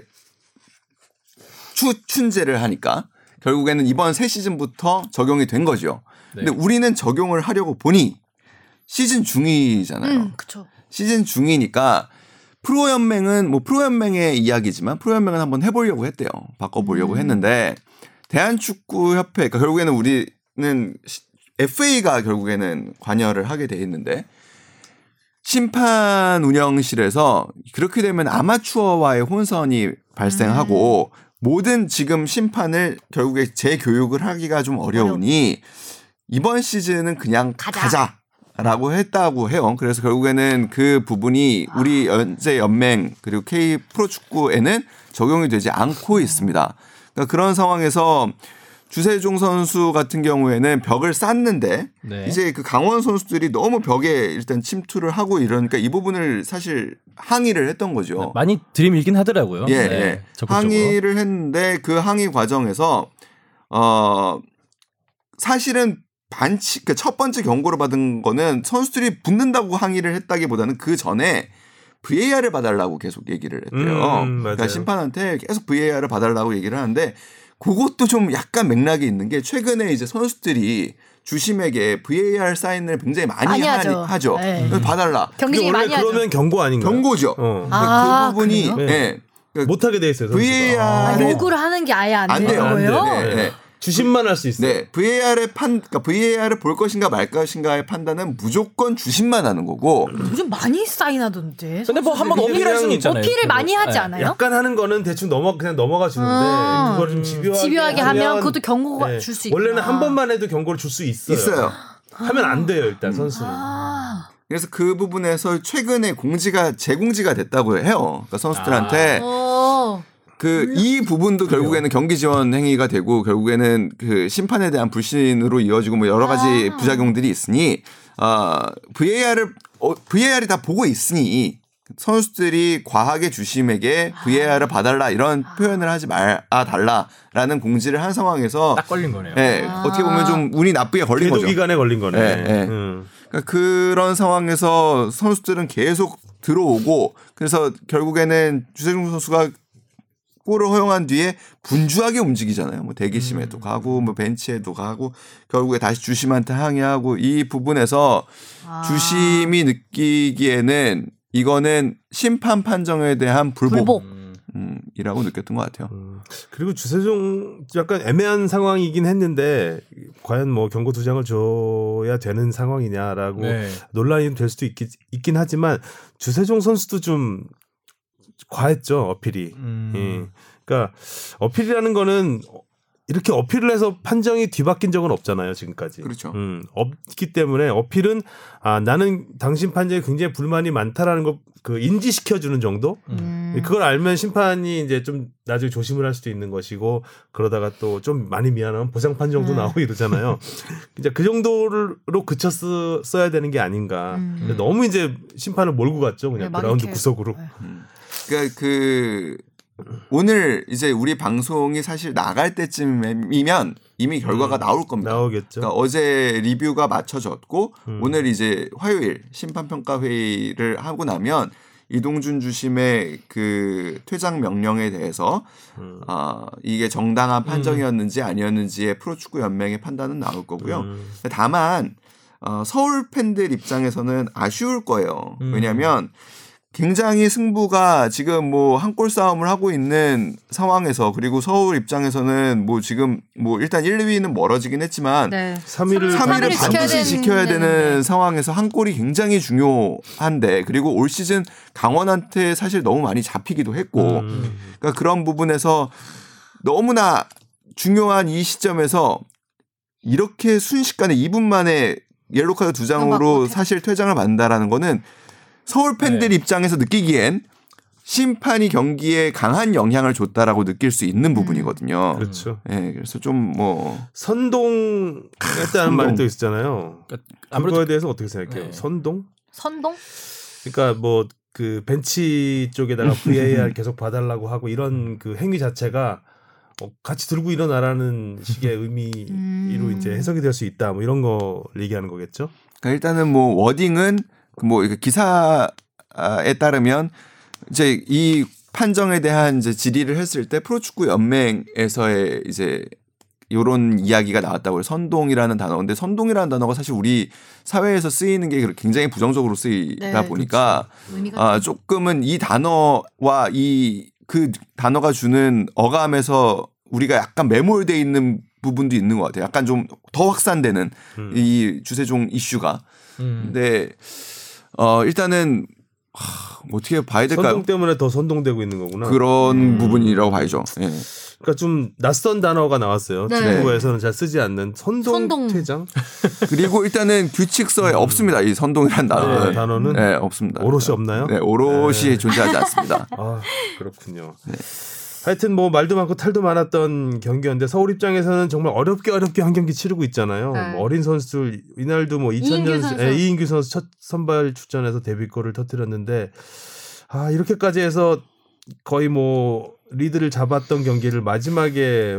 추 춘제를 하니까 결국에는 이번 새 시즌부터 적용이 된 거죠. 근데 우리는 적용을 하려고 보니 시즌 중이잖아요. 음, 그쵸. 시즌 중이니까 프로 연맹은 뭐 프로 연맹의 이야기지만 프로 연맹은 한번 해보려고 했대요. 바꿔보려고 음. 했는데 대한축구협회 그러니까 결국에는 우리는 시- FA가 결국에는 관여를 하게 돼 있는데 심판 운영실에서 그렇게 되면 아마추어와의 혼선이 발생하고 음. 모든 지금 심판을 결국에 재교육을 하기가 좀 어려우니 이번 시즌은 그냥 가자. 가자. 라고 했다고 해요. 그래서 결국에는 그 부분이 우리 연재 연맹 그리고 K 프로축구에는 적용이 되지 않고 있습니다. 그러니까 그런 상황에서 주세종 선수 같은 경우에는 벽을 쌓는데 네. 이제 그 강원 선수들이 너무 벽에 일단 침투를 하고 이러니까 이 부분을 사실 항의를 했던 거죠. 많이 들이밀긴 하더라고요. 예, 네, 예. 항의를 했는데 그 항의 과정에서 어 사실은 반칙 그첫 번째 경고를 받은 거는 선수들이 붙는다고 항의를 했다기보다는 그 전에 VAR을 봐달라고 계속 얘기를 했대요. 음, 그러니까. 심판한테 계속 VAR을 봐달라고 얘기를 하는데 그것도 좀 약간 맥락이 있는 게 최근에 이제 선수들이 주심에게 VAR 사인을 굉장히 많이, 많이 하죠. 하죠. 네. 그래서 봐달라. 경기 근데 원래 많이 하죠. 그러면 경고 아닌가요? 경고죠. 어. 아, 그 부분이? 예. 그러니까 못하게 돼 있어요. VAR 아, 네. 요구를 하는 게 아예 안, 안 되는 돼요. 안 거예요? 돼요. 네, 네. 주심만 할 수 있어요. 네, VAR의 판, 그러니까 VAR을 볼 것인가 말 것인가의 판단은 무조건 주심만 하는 거고, 요즘 많이 사인하던데. 근데 뭐 한번 어필할 수는 있잖아요. 어필을 많이 하지 네. 않아요? 약간 하는 거는 대충 넘어 그냥 넘어가 주는데 아. 그걸 좀 집요하게, 집요하게 하면 하면 그것도 경고가 네. 줄수 있구나. 원래는 한 번만 해도 경고를 줄 수 있어요. 있어요. 하면 안 돼요 일단 선수는. 아. 그래서 그 부분에서 최근에 공지가 재공지가 됐다고 해요. 그러니까 선수들한테 어. 그 이 부분도 결국에는 경기 지원 행위가 되고 결국에는 그 심판에 대한 불신으로 이어지고 뭐 여러 가지 아. 부작용들이 있으니 아 VAR을 어, VAR이 다 보고 있으니 선수들이 과하게 주심에게 VAR을 봐달라 이런 표현을 하지 말아 달라라는 공지를 한 상황에서 딱 걸린 거네요. 예, 아. 어떻게 보면 좀 운이 나쁘게 걸린 거죠. 기간에 걸린 거네. 네, 네. 음. 그러니까 그런 상황에서 선수들은 계속 들어오고 그래서 결국에는 주세종 선수가 골을 허용한 뒤에 분주하게 움직이잖아요. 뭐 대기심에도 가고 뭐 벤치에도 가고 결국에 다시 주심한테 항의하고 이 부분에서 아. 주심이 느끼기에는 이거는 심판 판정에 대한 불복. 불복. 음, 이라고 느꼈던 것 같아요. 음. 그리고 주세종 약간 애매한 상황이긴 했는데 과연 뭐 경고 두 장을 줘야 되는 상황이냐라고 네. 논란이 될 수도 있긴, 있긴 하지만 주세종 선수도 좀 과했죠 어필이. 음. 예. 그러니까 어필이라는 거는 이렇게 어필을 해서 판정이 뒤바뀐 적은 없잖아요 지금까지. 그렇죠. 음, 없기 때문에 어필은 아 나는 당신 판정에 굉장히 불만이 많다라는 걸그 인지시켜 주는 정도. 음. 그걸 알면 심판이 이제 좀 나중에 조심을 할 수도 있는 것이고 그러다가 또 좀 많이 미안하면 보상 판정도 음. 나오고 이러잖아요. 이제 그 정도로 그쳤어야 되는 게 아닌가. 음. 너무 이제 심판을 몰고 갔죠 그냥 네, 막 그라운드. 구석으로. 네. 그러니까 그 오늘 이제 우리 방송이 사실 나갈 때쯤이면 이미 결과가 음, 나올 겁니다. 나오겠죠. 그러니까 어제 리뷰가 맞춰졌고 음. 오늘 이제 화요일 심판 평가 회의를 하고 나면 이동준 주심의 그 퇴장 명령에 대해서 음. 아 이게 정당한 판정이었는지 아니었는지의 프로축구 연맹의 판단은 나올 거고요. 음. 다만 어, 서울 팬들 입장에서는 아쉬울 거예요. 음. 왜냐하면 굉장히 승부가 지금 뭐 한 골 싸움을 하고 있는 상황에서 그리고 서울 입장에서는 뭐 지금 뭐 일단 1, 2위는 멀어지긴 했지만 네. 3위를 3위를 지켜야 반드시 되는- 지켜야 네, 되는 네. 상황에서 한 골이 굉장히 중요한데 그리고 올 시즌 강원한테 사실 너무 많이 잡히기도 했고 음. 그러니까 그런 부분에서 너무나 중요한 이 시점에서 이렇게 순식간에 2분 만에 옐로 카드 두 장으로 사실 퇴장을 받는다라는 거는 서울 팬들 네. 입장에서 느끼기엔 심판이 경기에 강한 영향을 줬다라고 느낄 수 있는 부분이거든요. 그렇죠. 예, 그래서 좀 뭐 선동 했다는 선동. 말이 또 있잖아요. 그러니까 그거에 아무래도 대해서 어떻게 생각해요? 네. 선동? 선동? 그러니까 뭐 그 벤치 쪽에다가 VAR 계속 봐달라고 하고 이런 그 행위 자체가 어, 같이 들고 일어나라는 식의 의미로 음. 이제 해석이 될 수 있다. 뭐 이런 거 얘기하는 거겠죠. 그러니까 일단은 뭐 워딩은 뭐 이렇게 기사에 따르면 이제 이 판정에 대한 이제 질의를 했을 때 프로축구 연맹에서의 이제 요런 이야기가 나왔다고 해요. 선동이라는 단어인데 선동이라는 단어가 사실 우리 사회에서 쓰이는 게 굉장히 부정적으로 쓰이다 네, 보니까 의미가 아, 조금은 이 단어와 이 그 단어가 주는 어감에서 우리가 약간 매몰돼 있는 부분도 있는 것 같아요. 약간 좀 더 확산되는 음. 이 주세종 이슈가. 음. 근데 어 일단은 하, 뭐 어떻게 봐야 될까요? 선동 때문에 더 선동되고 있는 거구나. 그런 음. 부분이라고 봐야죠. 예. 그러니까 좀 낯선 단어가 나왔어요. 네. 축구에서는 잘 쓰지 않는 선동, 선동. 퇴장 그리고 일단은 규칙서에 없습니다. 이 선동이라는 단어는. 네, 단어는 네, 없습니다. 오롯이 없나요? 네, 오롯이 네. 존재하지 않습니다. 아 그렇군요. 네. 하여튼 뭐 말도 많고 탈도 많았던 경기였는데 서울 입장에서는 정말 어렵게 어렵게 한 경기 치르고 있잖아요. 네. 뭐 어린 선수들 이날도 뭐 2000년 이인규 선수. 예, 이인규 선수 첫 선발 출전해서 데뷔골을 터뜨렸는데 아 이렇게까지 해서 거의 뭐 리드를 잡았던 경기를 마지막에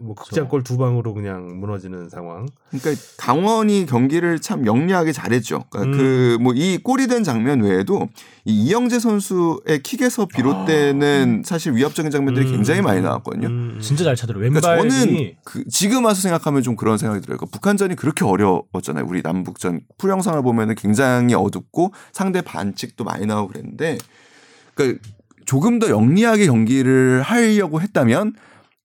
뭐 극장골 두 방으로 그냥 무너지는 상황. 그러니까 강원이 경기를 참 영리하게 잘했죠. 그러니까 음. 그뭐 이 골이 된 장면 외에도 이 이영재 선수의 킥에서 비롯되는 사실 위협적인 장면들이 음, 굉장히 많이 음, 나왔거든요. 음, 진짜 잘 차더라고요. 그러니까 왼발이 저는 그 지금 와서 생각하면 좀 그런 생각이 들어요. 그러니까 북한전이 그렇게 어려웠잖아요. 우리 남북전 풀 영상을 보면은 굉장히 어둡고 상대 반칙도 많이 나오고 그랬는데, 그러니까 조금 더 영리하게 경기를 하려고 했다면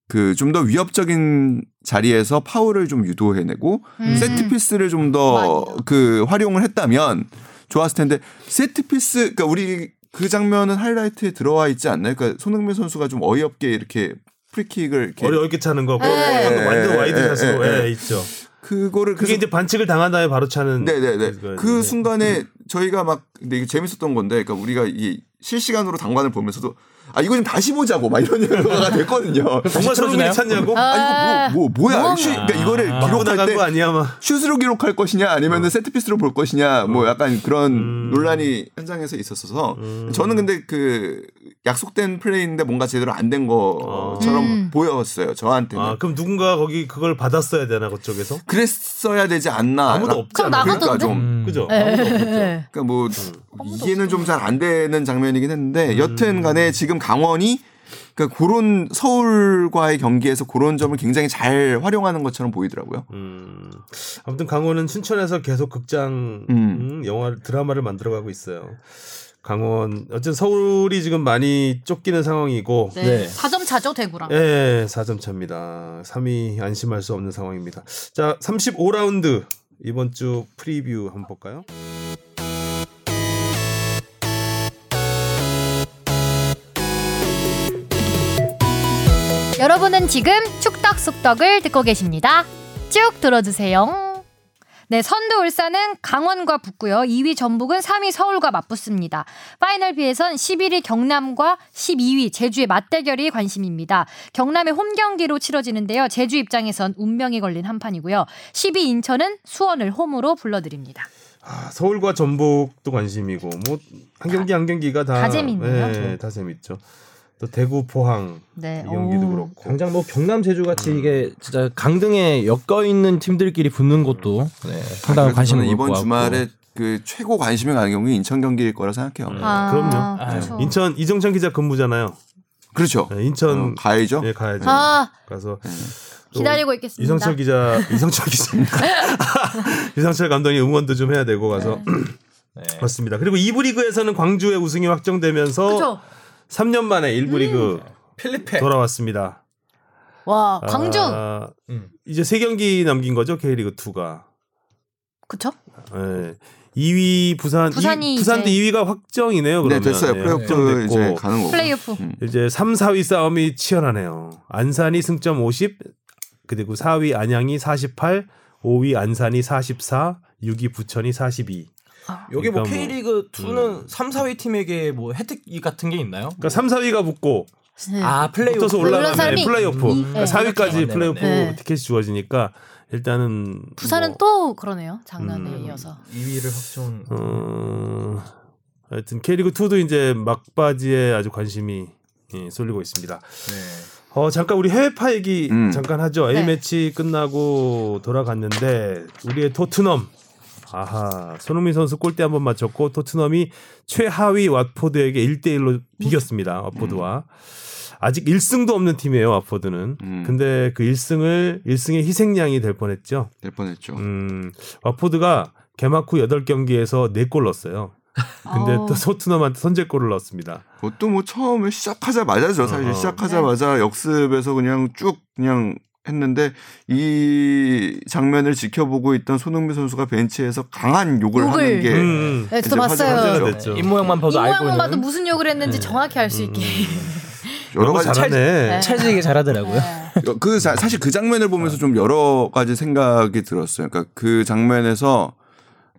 그 좀 더 위협적인 자리에서 파울을 좀 유도해내고 음. 세트 피스를 좀 더. 그 활용을 했다면 좋았을 텐데 세트 피스 그러니까 우리 그 장면은 하이라이트에 들어와 있지 않나요? 그러니까 손흥민 선수가 좀 어이없게 이렇게 프리킥을 이렇게 어렵게 차는 거고 네. 완전 예, 와이드 예, 샷으로 예, 예, 있죠. 그거를 그게 이제 반칙을 당한 다음에 바로 차는 네네네. 그 순간에 저희가 막 근데 이게 재밌었던 건데, 그러니까 우리가 이 실시간으로 당관을 보면서도 아 이거 좀 다시 보자고 막 이런 얘기가 됐거든요. 정말 손흥민이 찼냐고? 아 이거 뭐, 뭐 뭐야? 슈, 그러니까 이거를 아. 기록할 때거 아니야 막. 슛으로 기록할 것이냐 아니면 세트피스로 볼 것이냐 뭐 약간 그런 음. 논란이 현장에서 있었어서 음. 저는 근데 그 약속된 플레이인데 뭔가 제대로 안 된 것처럼 음. 보였어요 저한테는 아 그럼 누군가 거기 그걸 받았어야 되나 그쪽에서? 그랬어야 되지 않나 아무도? 나가던데? 그러니까 좀 음. 그죠? 네. 아무도 없죠. 그러니까 뭐 이해는 좀 잘 안 되는 장면이긴 했는데 음. 여튼간에 지금 강원이 그러니까 그런 서울과의 경기에서 그런 점을 굉장히 잘 활용하는 것처럼 보이더라고요. 음. 아무튼 강원은 춘천에서 계속 극장 음. 음, 영화 드라마를 만들어가고 있어요. 강원 어쨌든 서울이 지금 많이 쫓기는 상황이고 네. 네. 4점 차죠, 대구랑. 예, 4점 차입니다. 3위 안심할 수 없는 상황입니다. 자, 35라운드 이번 주 프리뷰 한번 볼까요? 여러분은 지금 축덕 속덕을 듣고 계십니다. 쭉 들어주세요. 네, 선두 울산은 강원과 붙고요. 2위 전북은 3위 서울과 맞붙습니다. 파이널 B에선 11위 경남과 12위 제주의 맞대결이 관심입니다. 경남의 홈 경기로 치러지는데요. 제주 입장에선 운명이 걸린 한판이고요. 10위 인천은 수원을 홈으로 불러들입니다. 아, 서울과 전북도 관심이고 뭐 한 경기 한 경기가 다, 다 재밌네요. 예, 다 재밌죠. 또 대구 포항 네, 이 경기도 오. 그렇고 당장 뭐 경남 제주 같이 음. 이게 진짜 강등에 엮여 있는 팀들끼리 붙는 것도 네, 상당한 그래서 관심을 이번. 주말에 그 최고 관심이 가는 경우는 인천 경기일 거라 생각해요. 아, 그럼요. 그렇죠. 인천 이정찬 기자 근무잖아요. 그렇죠. 네, 인천 어, 가야죠. 예, 가야죠. 아, 가서 또 기다리고 있겠습니다. 이성철 기자, 이성철 기자, 이성철 감독이 응원도 좀 해야 되고 가서 네. 그렇습니다. 그리고 2부 리그에서는 광주의 우승이 확정되면서 그렇죠. 3년 만에 1부 리그 필리페. 돌아왔습니다. 와, 광주. 아, 음. 이제 세 경기 남긴 거죠 K리그 2가. 그쵸? 예. 2위 부산, 부산이 이, 부산도 이제- 2위가 확정이네요. 네, 그러면 됐어요. 예, 플레이오프 확정됐고 이제 가는 거고. 플레이오프. 음. 이제 3, 4위 싸움이 치열하네요. 안산이 승점 50, 그리고 4위 안양이 48, 5위 안산이 44, 6위 부천이 42. 여기 뭐 그러니까 뭐, K리그 2는 3, 4위 팀에게 뭐 혜택 같은 게 있나요? 그러니까 3, 4위가 붙고 네. 아 플레이오프 붙어서 올라가면 사람이 플레이오프. 이- 그러니까 네. 4위까지 맞네, 플레이오프 맞네. 티켓이 주어지니까 일단은 부산은 뭐, 또 그러네요. 작년에 음. 이어서. 2위를 확정. 어, 하여튼 K리그 2도 이제 막바지에 아주 관심이 예, 쏠리고 있습니다. 네. 어 잠깐 우리 해외파 얘기 음. 잠깐 하죠. A 네. 매치 끝나고 돌아갔는데 우리의 토트넘 아하 손흥민 선수 골대 한번 맞췄고 토트넘이 최하위 왓포드에게 1대 1로 비겼습니다. 왓포드와 아직 1승도 없는 팀이에요. 왓포드는. 음. 근데 그 1승을 1승의 희생양이 될 뻔했죠. 될 뻔했죠. 음, 왓포드가 개막 후 8경기에서 4골 넣었어요. 근데 아우. 또 토트넘한테 선제골을 넣었습니다. 그것도 뭐 처음에 시작하자마자죠. 사실 어허. 시작하자마자 역습에서 그냥 쭉 그냥 했는데 이 장면을 지켜보고 있던 손흥민 선수가 벤치에서 강한 욕을, 욕을. 하는 게 음. 네, 저도 봤어요. 화제가 됐죠. 됐죠. 입 모양만 이 봐도 알고 모양만 있는. 봐도 무슨 욕을 했는지 정확히 알 수 있게. 여러 너무 가지 잘하네. 네. 찰지게 잘하더라고요. 네. 그 자- 사실 그 장면을 보면서 좀 여러 가지 생각이 들었어요. 그러니까 그 장면에서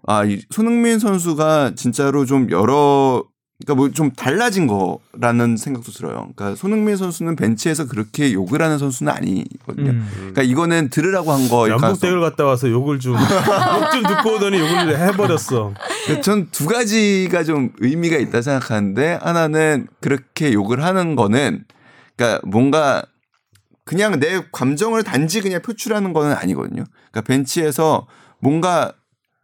아, 이 손흥민 선수가 진짜로 좀 여러 그러니까 뭐 좀 달라진 거라는 생각도 들어요. 그러니까 손흥민 선수는 벤치에서 그렇게 욕을 하는 선수는 아니거든요. 음. 그러니까 이거는 들으라고 한 거. 남북 대결 갔다 와서 욕을 좀 욕 좀 듣고 오더니 욕을 해버렸어. 전 두 가지가 좀 의미가 있다 생각하는데 하나는 그렇게 욕을 하는 거는 그러니까 뭔가 그냥 내 감정을 단지 그냥 표출하는 거는 아니거든요. 그러니까 벤치에서 뭔가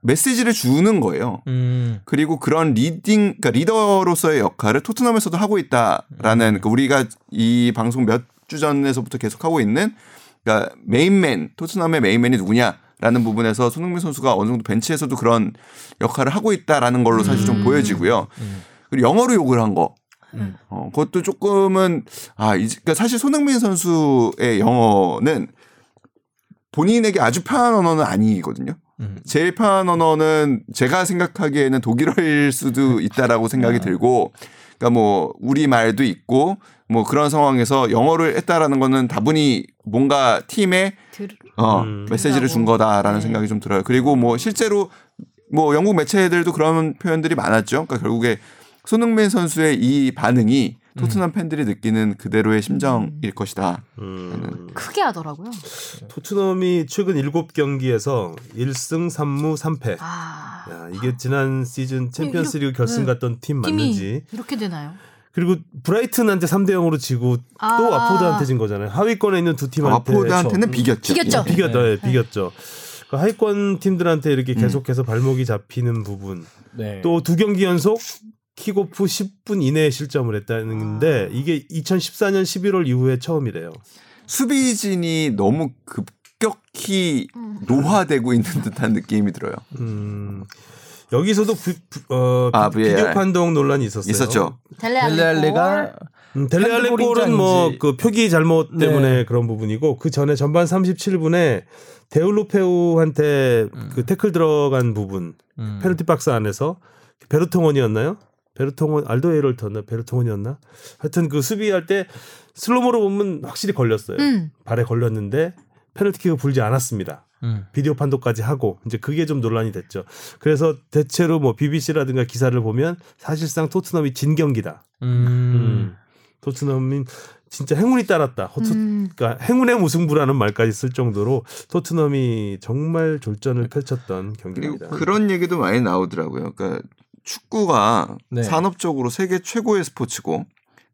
메시지를 주는 거예요. 음. 그리고 그런 리딩, 그러니까 리더로서의 역할을 토트넘에서도 하고 있다라는 그 우리가 이 방송 몇 주 전에서부터 계속 하고 있는 그러니까 메인맨 토트넘의 메인맨이 누구냐라는 부분에서 손흥민 선수가 어느 정도 벤치에서도 그런 역할을 하고 있다라는 걸로 사실 좀 음. 보여지고요. 음. 그리고 영어로 욕을 한 거. 음. 어, 그것도 조금은 아, 이 그러니까 사실 손흥민 선수의 영어는 본인에게 아주 편한 언어는 아니거든요. 음. 제일 편한 언어는 제가 생각하기에는 독일어일 수도 있다라고 생각이 들고, 그러니까 뭐 우리 말도 있고 뭐 그런 상황에서 영어를 했다라는 거는 다분히 뭔가 팀에 들- 어, 음. 메시지를 준 거다라는 네. 생각이 좀 들어요. 그리고 뭐 실제로 뭐 영국 매체들도 그런 표현들이 많았죠. 그러니까 결국에 손흥민 선수의 이 반응이 토트넘 팬들이 느끼는 그대로의 심정일 것이다. 음. 크게 하더라고요. 토트넘이 최근 7경기에서 1승 3무 3패. 아. 야, 이게 지난 시즌 챔피언스리그 이렇게- 결승 네. 갔던 팀 맞는지. 이렇게 되나요? 그리고 브라이튼한테 3대 0으로 지고 아. 또 와포드한테 진 거잖아요. 하위권에 있는 두 팀한테 와포드한테는 비겼죠. 비겼죠. 예. 비겼다. 예, 비겼죠. 그 하위권 팀들한테 이렇게 음. 계속해서 발목이 잡히는 부분. 네. 또두 경기 연속 킥오프 10분 이내에 실점을 했다는데 이게 2014년 11월 이후에 처음이래요. 수비진이 너무 급격히 음. 노화되고 있는 듯한 느낌이 들어요. 음. 여기서도 부, 부- 어, 아, 비, VAR. 디오 판독 논란이 있었어요. 있었죠. 델레 알리가 음, 델레 알리 골은 뭐. 그 표기 잘못 네. 때문에 그런 부분이고 그 전에 전반 37분에 데울로페우한테 그 태클 들어간 부분 음. 페널티 박스 안에서 베르통언이었나요? 베르통언 알더베이럴트나 베르통언이었나? 하여튼 그 수비할 때 slow-mo로 보면 확실히 걸렸어요. 음. 발에 걸렸는데 페널티킥을 불지 않았습니다. 음. 비디오 판독까지 하고 이제 그게 좀 논란이 됐죠. 그래서 대체로 뭐 BBC라든가 기사를 보면 사실상 토트넘이 진 경기다. 음. 음. 토트넘이 진짜 행운이 따랐다. 토- 음. 그러니까 행운의 무승부라는 말까지 쓸 정도로 토트넘이 정말 졸전을 펼쳤던 경기입니다. 그런 얘기도 많이 나오더라고요. 그러니까 축구가 네. 산업적으로 세계 최고의 스포츠고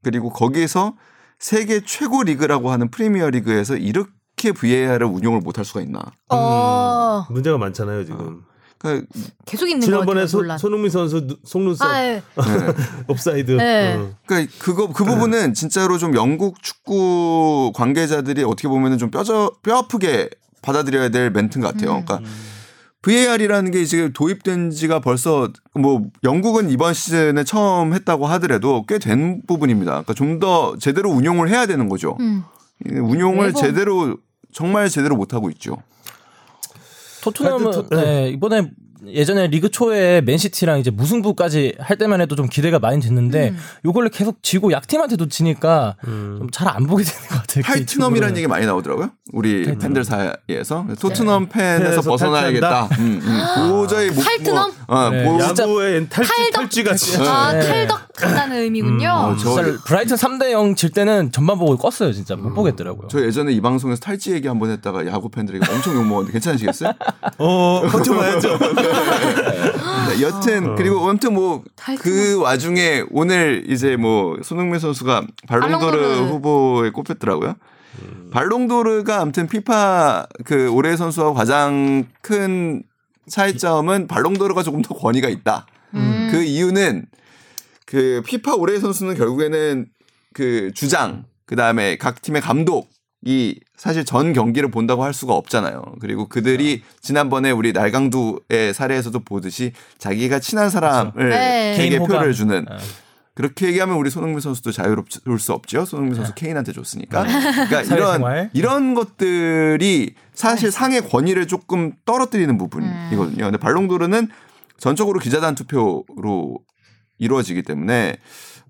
그리고 거기에서 세계 최고 리그라고 하는 프리미어 리그에서 이렇게 VAR을 운용을 못할 수가 있나. 어. 문제가 많잖아요 지금. 그러니까 계속 있는 거 지난번에 같아요. 소. 손흥민 선수 누- 속눈썹 아, 예. 옵사이드. 네. 어. 그러니까 그거 그 부분은 진짜로 좀 영국 축구 관계자들이 어떻게 보면은 좀 뼈저 뼈 아프게 받아들여야 될 멘트인 것 같아요. 음. 그러니까 VAR이라는 게 이제 도입된 지가 벌써 뭐 영국은 이번 시즌에 처음 했다고 하더라도 꽤 된 부분입니다. 그러니까 좀 더 제대로 운용을 해야 되는 거죠. 음. 이 운용을 매번. 제대로 정말 제대로 못 하고 있죠. 토트넘은 토- 네, 이번에 예전에 리그 초에 맨시티랑 이제 무승부까지 할 때만 해도 좀 기대가 많이 됐는데 음. 요걸로 계속 지고 약팀한테도 지니까 음. 좀 잘 안 보게 되는 것 같아요. 탈트넘이라는 개인적으로는. 얘기 많이 나오더라고요. 우리 탈트넘. 팬들 사이에서 토트넘 팬에서 팬에서 벗어나야겠다. 음, 음. 도저히 못, 탈트넘? 뭐, 어, 네. 뭐, 야구의 탈쥐. 탈쥐 같이. 아, 네. 탈덕한다는 의미군요. 어, 저- 진짜 브라이튼 3대 0 질 때는 전반 보고 껐어요. 진짜 못 보겠더라고요. 저 예전에 이 방송에서 탈지 얘기 한 번 했다가 야구 팬들이 엄청 욕 먹었는데 괜찮으시겠어요? 어, 버텨봐야죠. 네, 여튼 그리고 아무튼 뭐 그 와중에 오늘 이제 뭐 손흥민 선수가 발롱도르 발롱도르. 후보에 꼽혔더라고요. 발롱도르가 아무튼 피파 그 올해 선수와 가장 큰 차이점은 발롱도르가 조금 더 권위가 있다. 음. 그 이유는 그 피파 올해 선수는 결국에는 그 주장 그 다음에 각 팀의 감독 이 사실 전 경기를 본다고 할 수가 없잖아요. 그리고 그들이 지난번에 우리 날강두의 사례에서도 보듯이 자기가 친한 사람을 네. 개인 개인 표를. 주는 네. 그렇게 얘기하면 우리 손흥민 선수도 자유로울 수 없죠. 손흥민 선수 케인한테 줬으니까. 그러니까 이런. 이런 것들이 사실 상의 권위를 조금 떨어뜨리는 부분이거든요. 근데 발롱도르는 전적으로 기자단 투표로 이루어지기 때문에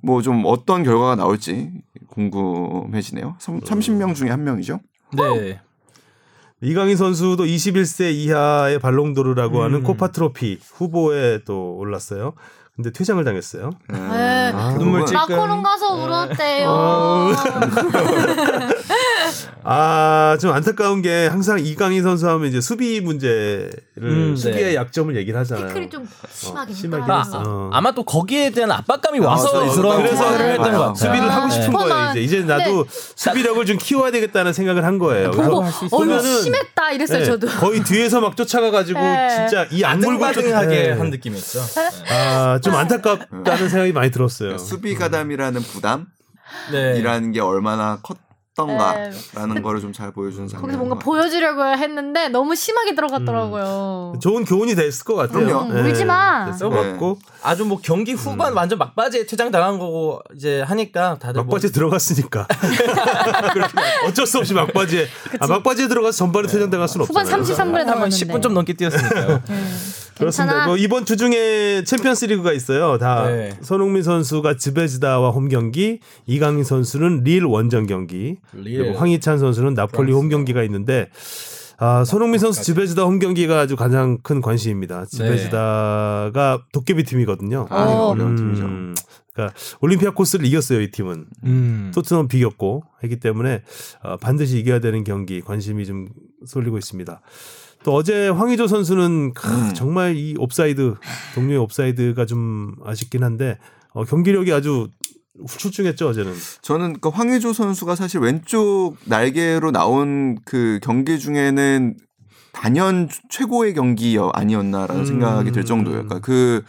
뭐 좀 어떤 결과가 나올지 궁금해지네요. 30명 중에 한 명이죠. 네. 이강인 선수도 21세 이하의 발롱도르라고 음. 하는 코파 트로피 후보에 또 올랐어요. 근데 퇴장을 당했어요. 네. 아, 눈물 찔끔. 마코롱 가서 울었대요. 어. 아, 좀 안타까운 게 항상 이강인 선수 하면 이제 수비 문제를 음, 수비의 네. 약점을 얘기를 하잖아요. 태클이 좀 심하긴 했다. 했어. 어. 아마 또 거기에 대한 압박감이 와서 아, 그런 그래서 말을 했던 것 같아요. 수비를 하고 싶은 네. 거예요. 이제 이제 나도 네. 수비력을 좀 키워야 되겠다는 생각을 한 거예요. 보고 보면은 심했다 이랬어요 네, 저도. 거의 뒤에서 막 쫓아가 가지고 네. 진짜 이 쫓- 한 네. 느낌이 있죠. 아, 좀 안타깝다는 생각이 많이 들었어요. 수비 가담이라는 부담 이라는 네. 게 얼마나 컸 던가라는 거를 좀 잘 보여주는 장면. 거기서 뭔가 보여주려고 했는데 너무 심하게 들어갔더라고요. 좋은 교훈이 됐을 것 같아요. 그럼요. 음, 울지 마. 네, 써봤고 아주 뭐 경기 후반 완전 막바지에 퇴장 당한 거고 이제 하니까 다들 뭐 막바지에 들어갔으니까 어쩔 수 없이 막바지에 아, 막바지에 들어가서 전반에 퇴장 당할 수는 후반 없잖아요. 33분에 한 들어갔는데. 10분 좀 넘게 뛰었으니까요. 그렇습니다. 뭐 이번 주 중에 챔피언스 리그가 있어요. 다 네. 손흥민 선수가 즈베즈다와 홈 경기, 이강인 선수는 릴 원정 경기, 릴. 그리고 황희찬 선수는 나폴리 홈 경기가 있는데 아, 손흥민 선수 즈베즈다 홈 경기가 아주 가장 큰 관심입니다. 즈베즈다가 도깨비 팀이거든요. 아, 이거 어려운 팀이죠. 음, 그러니까 올림피아코스를 이겼어요, 이 팀은. 음. 토트넘 비겼고 했기 때문에 어, 반드시 이겨야 되는 경기 관심이 좀 쏠리고 있습니다. 또 어제 황의조 선수는 크, 음. 정말 이 옵사이드 동료의 옵사이드가 좀 아쉽긴 한데 어, 경기력이 아주 출중했죠 어제는. 저는 그 황의조 선수가 사실 왼쪽 날개로 나온 그 경기 중에는 단연 최고의 경기 아니었나라는 음. 생각이 들 정도예요. 그러니까 그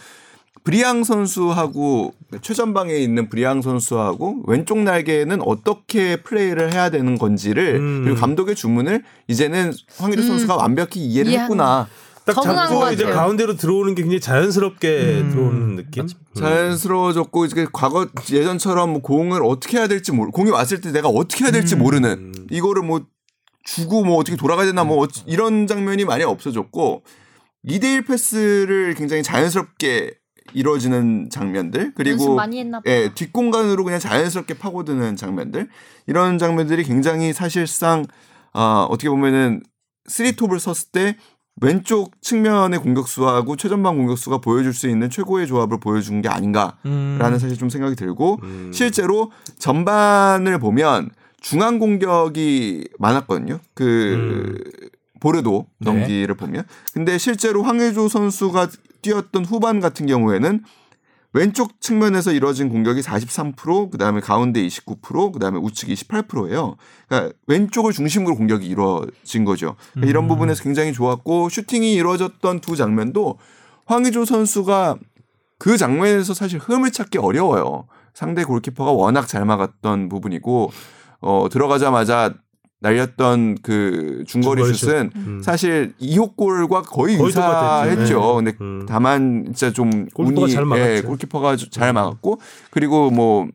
브리앙 선수하고 최전방에 있는 브리앙 선수하고 왼쪽 날개는 어떻게 플레이를 해야 되는 건지를 음. 그리고 감독의 주문을 이제는 황의조 음. 선수가 완벽히 이해를 이해한 했구나. 딱 잡고 이제. 가운데로 들어오는 게 굉장히 자연스럽게 음. 들어오는 느낌. 음. 자연스러워졌고 이제 과거 예전처럼 뭐 공을 어떻게 해야 될지 모르 공이 왔을 때 내가 어떻게 해야 될지 모르는 이거를 뭐 주고 뭐 어떻게 돌아가야 되나 뭐 어찌- 이런 장면이 많이 없어졌고 2대1 패스를 굉장히 자연스럽게 이루어지는 장면들 그리고. 예, 뒷공간으로 그냥 자연스럽게 파고드는 장면들 이런 장면들이 굉장히 사실상 아, 어떻게 보면은 쓰리톱을 섰을 때 왼쪽 측면의 공격수하고 최전방 공격수가 보여줄 수 있는 최고의 조합을 보여준 게 아닌가라는 음. 사실 좀 생각이 들고 음. 실제로 전반을 보면 중앙 공격이 많았거든요. 그 보르도 네. 경기를 보면 근데 실제로 황의조 선수가 뛰었던 후반 같은 경우에는 왼쪽 측면에서 이루어진 공격이 43%, 그 다음에 가운데 29%, 그 다음에 우측 28%예요. 그러니까 왼쪽을 중심으로 공격이 이루어진 거죠. 그러니까 이런 부분에서 굉장히 좋았고 슈팅이 이루어졌던 두 장면도 황의조 선수가 그 장면에서 사실 흠을 찾기 어려워요. 상대 골키퍼가 워낙 잘 막았던 부분이고 어 들어가자마자 날렸던 그 중거리 중거리 슛은 음. 사실 2호 골과 거의, 거의. 유사했죠. 근데 음. 다만 진짜 좀 골키퍼가 운이 잘 막았죠. 예, 골키퍼가 잘 막았고 그리고 뭐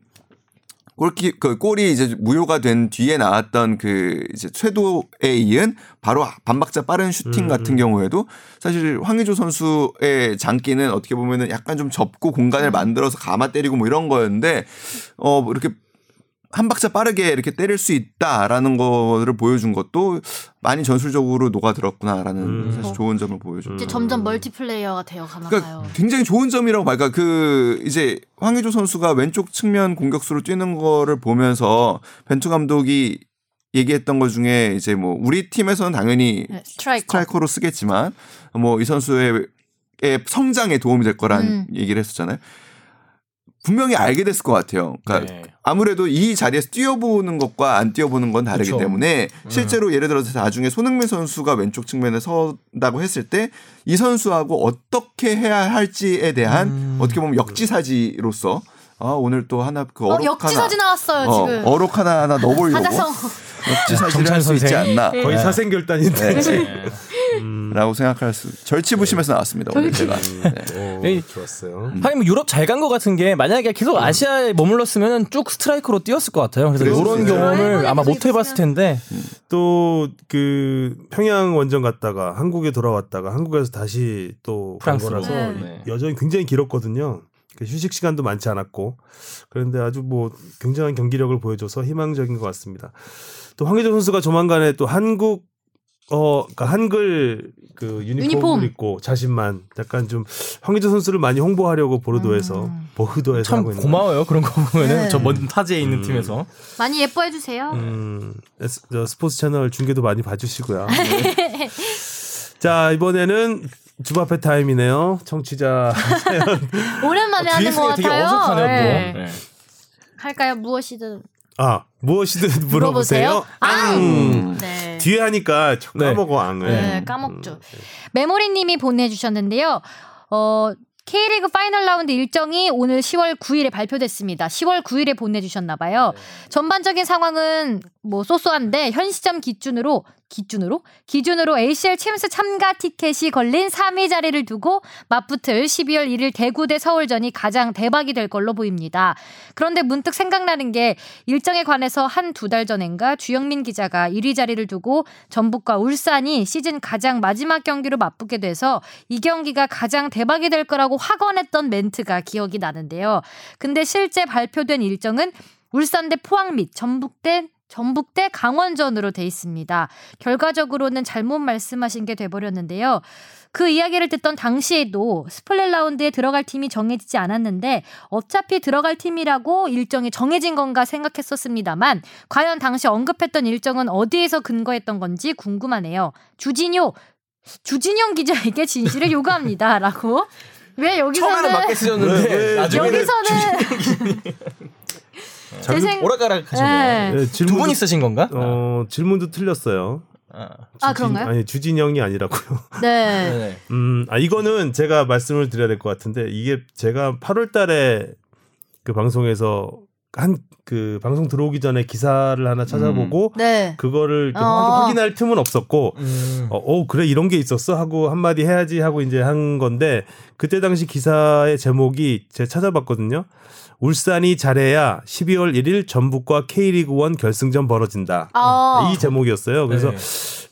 골키 그 골이 이제 무효가 된 뒤에 나왔던 그 이제 최도에 이은 바로 반박자 빠른 슈팅 음, 같은 음. 경우에도 사실 황의조 선수의 장기는 어떻게 보면은 약간 좀 접고 공간을 만들어서 감아 때리고 뭐 이런 거였는데 어 이렇게 한 박자 빠르게 이렇게 때릴 수 있다라는 거를 보여준 것도 많이 전술적으로 녹아들었구나라는 음. 사실 좋은 점을 보여줬죠. 이제 점점 멀티플레이어가 되어 가나 그러니까 봐요. 굉장히 좋은 점이라고 봐요. 그러니까 그 이제 황의조 선수가 왼쪽 측면 공격수로 뛰는 거를 보면서 벤투 감독이 얘기했던 것 중에 이제 뭐 우리 팀에서는 당연히 네, 스트라이커. 스트라이커로 쓰겠지만 뭐 이 선수의 의 성장에 도움이 될 거란 음. 얘기를 했었잖아요. 분명히 알게 됐을 것 같아요. 그러니까 네. 아무래도 이 자리에서 뛰어보는 것과 안 뛰어보는 건 다르기 그쵸. 때문에 실제로 예를 들어서 나중에 손흥민 선수가 왼쪽 측면에 선다고 했을 때 이 선수하고 어떻게 해야 할지에 대한 음. 어떻게 보면 역지사지로서 아 오늘 또 하나 그 어, 어록 역지사지 하나 나왔어요 어, 지금. 어록 하나 하나 넣어보려고. 역지사지를 할 수 있지. 않나 거의 네. 사생결단인데. 네. 음. 라고 생각할 수 절치부심에서 나왔습니다 오늘 제가 네. 오, 에이. 좋았어요. 하긴 뭐 유럽 잘 간 것 같은 게 만약에 계속 아시아에 머물렀으면 쭉 스트라이커로 뛰었을 것 같아요. 그래서 이런. 경험을 아마 못 해봤을 텐데 또 그 평양 원정 갔다가 한국에 돌아왔다가 한국에서 다시 또간 프랑스로. 거라서 네. 여전히 굉장히 길었거든요. 그 휴식 시간도 많지 않았고 그런데 아주 뭐 굉장한 경기력을 보여줘서 희망적인 것 같습니다. 또 황의조 선수가 조만간에 또 한국 어 그러니까 한글 그 유니폼을 유니폼. 입고 자신만 약간 좀 황의조 선수를 많이 홍보하려고 보르도에서 음. 보르도에서 참 하고 있는 고마워요. 그런 거 보면은 네. 저 먼 타지에 있는 음. 팀에서 많이 예뻐해 주세요. 음, 에스- 저 스포츠 채널 중계도 많이 봐주시고요. 네. 자 이번에는 주바페 타임이네요. 청취자 오랜만에 하는 것 되게 같아요. 어색하네요. 네. 또. 네. 할까요? 무엇이든 아 무엇이든 물어보세요. 앙. 네. 뒤에 하니까 저 네. 까먹어 앙을. 네, 까먹죠. 메모리님이 보내주셨는데요. 어, K리그 파이널 라운드 일정이 오늘 10월 9일에 발표됐습니다. 10월 9일에 보내주셨나봐요. 전반적인 상황은 뭐 쏘쏘한데 현 시점 기준으로 기준으로 기준으로 ACL 챔스 참가 티켓이 걸린 3위 자리를 두고 맞붙을 12월 1일 대구 대 서울전이 가장 대박이 될 걸로 보입니다. 그런데 문득 생각나는 게 일정에 관해서 한 두 달 전인가 주영민 기자가 1위 자리를 두고 전북과 울산이 시즌 가장 마지막 경기로 맞붙게 돼서 이 경기가 가장 대박이 될 거라고 확언했던 멘트가 기억이 나는데요. 근데 실제 발표된 일정은 울산 대 포항 및 전북 대 전북 대 강원전으로 돼 있습니다. 결과적으로는 잘못 말씀하신 게 돼버렸는데요. 그 이야기를 듣던 당시에도 스플릿 라운드에 들어갈 팀이 정해지지 않았는데 어차피 들어갈 팀이라고 일정이 정해진 건가 생각했었습니다만 과연 당시 언급했던 일정은 어디에서 근거했던 건지 궁금하네요. 주진요 주진영 기자에게 진실을 요구합니다라고. 왜 여기서는 처음에는 맞게 쓰셨는데 여기서는 제 생- 오락가락 하셨네요. 네. 네, 두 질문도- 분 있으신 건가? 어 질문도 틀렸어요. 아. 아 주진- 그런가요? 아니 주진영이 아니라고요. 네. 네네. 음, 아 이거는 제가 말씀을 드려야 될 것 같은데 이게 제가 8월달에 그 방송에서 한 그 방송 들어오기 전에 기사를 하나 찾아보고 네. 그거를 어. 확인, 할 틈은 없었고 음. 어, 어, 그래 이런 게 있었어 하고 한마디 해야지 하고 이제 한 건데 그때 당시 기사의 제목이 제가 찾아봤거든요. 울산이 잘해야 12월 1일 전북과 K리그 1 결승전 벌어진다. 아. 이 제목이었어요. 그래서 네.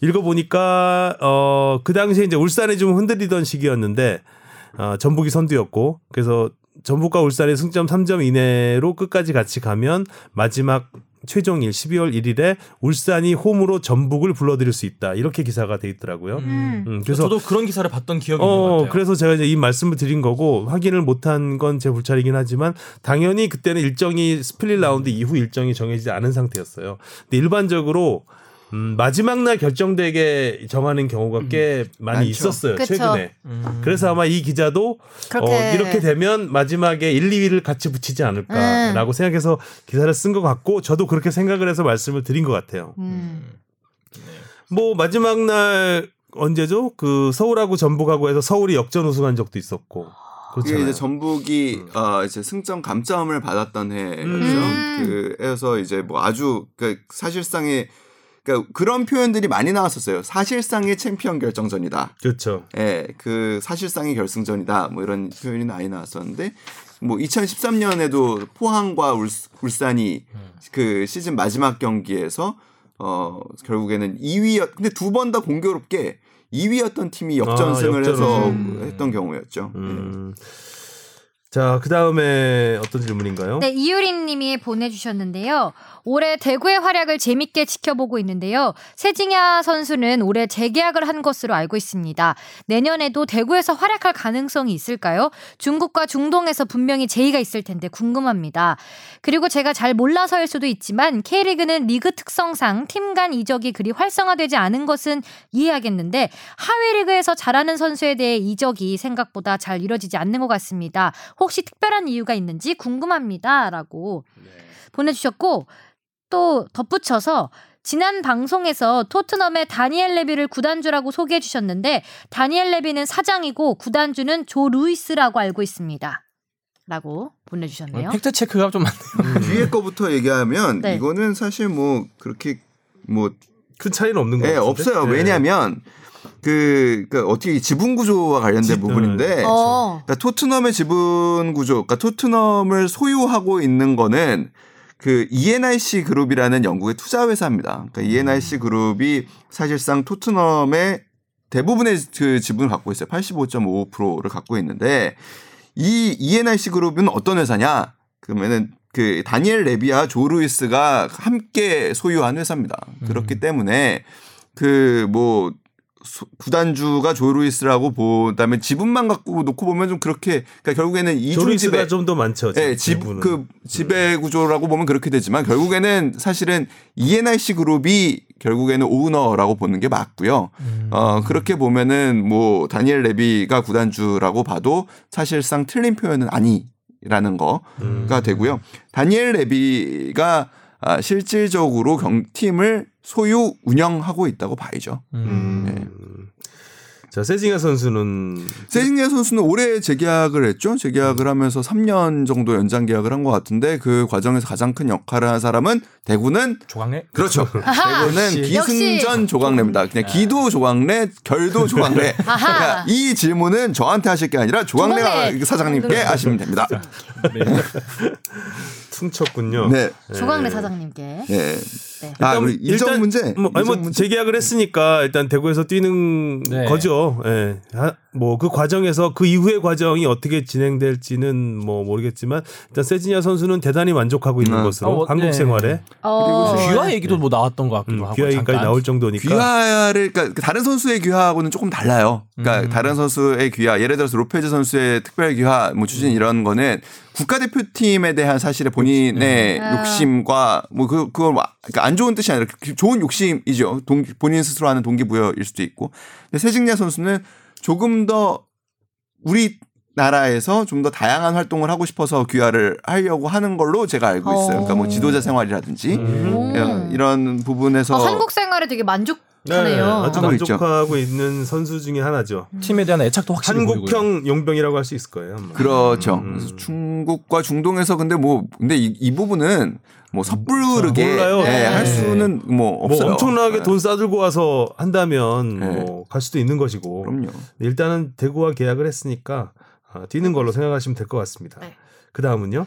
읽어보니까 어, 그 당시에 이제 울산이 좀 흔들리던 시기였는데 어, 전북이 선두였고 그래서 전북과 울산의 승점 3점 이내로 끝까지 같이 가면 마지막 최종일 12월 1일에 울산이 홈으로 전북을 불러들일 수 있다 이렇게 기사가 돼 있더라고요. 음. 음, 그래서 저도 그런 기사를 봤던 기억이 있는 것 어 같아요. 그래서 제가 이제 이 말씀을 드린 거고 확인을 못한 건 제 불찰이긴 하지만 당연히 그때는 일정이 스플릿 라운드 이후 일정이 정해지지 않은 상태였어요. 근데 일반적으로 음, 마지막 날 결정되게 정하는 경우가 꽤 많이 많죠. 있었어요 그쵸. 최근에. 그래서 아마 이 기자도. 어, 이렇게 되면 마지막에 1, 2위를 같이 붙이지 않을까라고 생각해서 기사를 쓴 것 같고 저도 그렇게 생각을 해서 말씀을 드린 것 같아요. 음. 뭐 마지막 날 언제죠? 그 서울하고 전북하고 해서 서울이 역전 우승한 적도 있었고. 그게. 이제 전북이 어 이제 승점 감점을 받았던 해였죠. 음. 그래서 이제 뭐 아주 그 사실상의 그러니까 그런 표현들이 많이 나왔었어요. 사실상의 챔피언 결정전이다. 그렇죠. 예, 그 사실상의 결승전이다. 뭐 이런 표현이 많이 나왔었는데 뭐 2013년에도 포항과 울, 울산이 그 시즌 마지막 경기에서 어 결국에는 2위였 근데 두 번 다 공교롭게 2위였던 팀이 역전승을 아, 해서. 했던 경우였죠. 음. 자, 그 다음에 어떤 질문인가요? 네, 이유린 님이 보내주셨는데요. 올해 대구의 활약을 재밌게 지켜보고 있는데요. 세징야 선수는 올해 재계약을 한 것으로 알고 있습니다. 내년에도 대구에서 활약할 가능성이 있을까요? 중국과 중동에서 분명히 제의가 있을 텐데 궁금합니다. 그리고 제가 잘 몰라서일 수도 있지만 K리그는 리그 특성상 팀 간 이적이 그리 활성화되지 않은 것은 이해하겠는데 하위 리그에서 잘하는 선수에 대해 이적이 생각보다 잘 이뤄지지 않는 것 같습니다. 혹시 특별한 이유가 있는지 궁금합니다라고 보내주셨고 또 덧붙여서 지난 방송에서 토트넘의 다니엘 레비를 구단주라고 소개해 주셨는데 다니엘 레비는 사장이고 구단주는 조 루이스라고 알고 있습니다. 라고 보내주셨네요. 팩트 체크가 좀 많네요. 뒤에 거부터 얘기하면 네. 이거는 사실 뭐 그렇게 뭐 큰 차이는 없는 것 예, 같은데. 없어요. 네. 왜냐하면 그, 그 어떻게 지분 구조와 관련된 지- 부분인데 어. 그러니까 토트넘의 지분 구조, 그러니까 토트넘을 소유하고 있는 거는 그 ENIC 그룹이라는 영국의 투자 회사입니다. 그러니까 ENIC 그룹이 사실상 토트넘의 대부분의 그 지분을 갖고 있어요. 85.55%를 갖고 있는데 이 ENIC 그룹은 어떤 회사냐? 그러면은 그 다니엘 레비와 조 루이스가 함께 소유한 회사입니다. 그렇기 때문에 그 뭐 구단주가 조 루이스라고 보다면 지분만 갖고 놓고 보면 좀 그렇게 그러니까 결국에는 이중 지배 좀 더 많죠. 예, 집, 지분은. 그 지배 구조라고 보면 그렇게 되지만 결국에는 사실은 ENIC 그룹이 결국에는 오너라고 보는 게 맞고요. 어, 그렇게 보면은 뭐 다니엘 레비가 구단주라고 봐도 사실상 틀린 표현은 아니라는 거가 음. 되고요. 다니엘 레비가 아, 실질적으로 경 팀을 소유 운영하고 있다고 봐야죠. 음. 네. 자, 세징야 선수는 세징야 선수는 올해 재계약을 했죠. 재계약을 하면서 3년 정도 연장 계약을 한 것 같은데 그 과정에서 가장 큰 역할을 한 사람은 대구는 조강래? 그렇죠. 대구는 기승전 조광래입니다. 그냥 기도 조광래, 결도 조광래. 그러니까 이 질문은 저한테 하실 게 아니라 조광래 조광래. 사장님께 하시면 됩니다. 퉁쳤군요. 네. 조광래 사장님께. 네. 네. 아, 우리 이적 문제. 뭐, 아니 이적 뭐 문제. 재계약을 했으니까 일단 대구에서 뛰는 네. 거죠. 예. 뭐 그 과정에서 그 이후의 과정이 어떻게 진행될지는 뭐 모르겠지만 일단 세징야 선수는 대단히 만족하고 있는 음. 것으로 어, 한국 네. 생활에 어. 귀화 얘기도 뭐 나왔던 것 같기도 음, 하고. 귀하기까지 잠깐. 나올 정도니까 귀화를 그러니까 다른 선수의 귀화하고는 조금 달라요. 그러니까 음. 다른 선수의 귀화, 예를 들어서 로페즈 선수의 특별 귀화, 뭐 추진 이런 거는 국가대표팀에 대한 사실의 본인의 음. 욕심과 뭐 그 그걸 뭐 그러니까 안 좋은 뜻이 아니라 좋은 욕심이죠. 동기, 본인 스스로 하는 동기부여일 수도 있고. 근데 세징야 선수는 조금 더 우리 나라에서 좀 더 다양한 활동을 하고 싶어서 귀화를 하려고 하는 걸로 제가 알고 있어요. 그러니까 뭐 어. 지도자 생활이라든지 음. 어, 이런 부분에서 어, 한국 생활에 되게 만족하네요. 아주 하고 있죠. 만족하고 있는 선수 중에 하나죠. 팀에 대한 애착도 확실히 보이고요. 한국형 용병이라고 할 수 있을 거예요. 아마. 그렇죠. 음. 그래서 중국과 중동에서 근데 뭐 근데 이, 이 부분은 뭐 섣부르게 몰라요. 예, 네. 할 수는 뭐뭐 없어요. 엄청나게 네. 돈 싸들고 와서 한다면 네. 뭐갈 수도 있는 것이고 그럼요. 일단은 대구와 계약을 했으니까 아, 뛰는 걸로 생각하시면 될 것 같습니다. 네. 그 다음은요?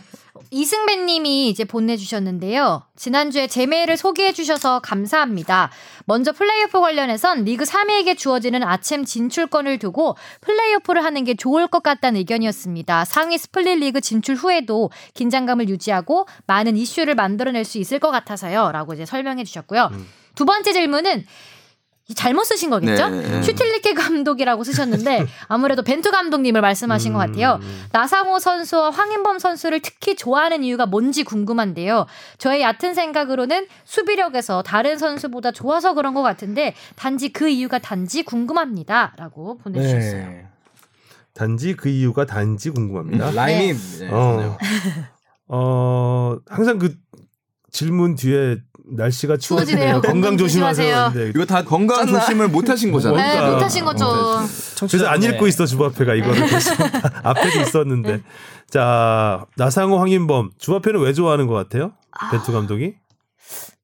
이승배 님이 이제 보내주셨는데요. 지난주에 제 메일을 소개해주셔서 감사합니다. 먼저 플레이오프 관련해선 리그 3위에게 주어지는 아침 진출권을 두고 플레이오프를 하는 게 좋을 것 같다는 의견이었습니다. 상위 스플릿 리그 진출 후에도 긴장감을 유지하고 많은 이슈를 만들어낼 수 있을 것 같아서요. 라고 이제 설명해 주셨고요. 두 번째 질문은 잘못 쓰신 거겠죠? 네. 슈틸리케 감독이라고 쓰셨는데 아무래도 벤투 감독님을 말씀하신 것 같아요. 나상호 선수와 황인범 선수를 특히 좋아하는 이유가 뭔지 궁금한데요. 저의 얕은 생각으로는 수비력에서 다른 선수보다 좋아서 그런 것 같은데 단지 그 이유가 단지 궁금합니다라고 보내주셨어요. 네. 단지 그 이유가 단지 궁금합니다. 라임이 네. 네, 어. 어, 항상 그 질문 뒤에 날씨가 추워지네요. 건강 조심하세요. 조심하세요. 근데 이거 다 건강 조심을 못 하신 거잖아요. 네, 뭔가- 못하신 거죠. 그래서 안 읽고 있어 주바페가 이거를 계속 앞에도 있었는데 자 나상호 황인범 주바페는 왜 좋아하는 것 같아요? 벤투 감독이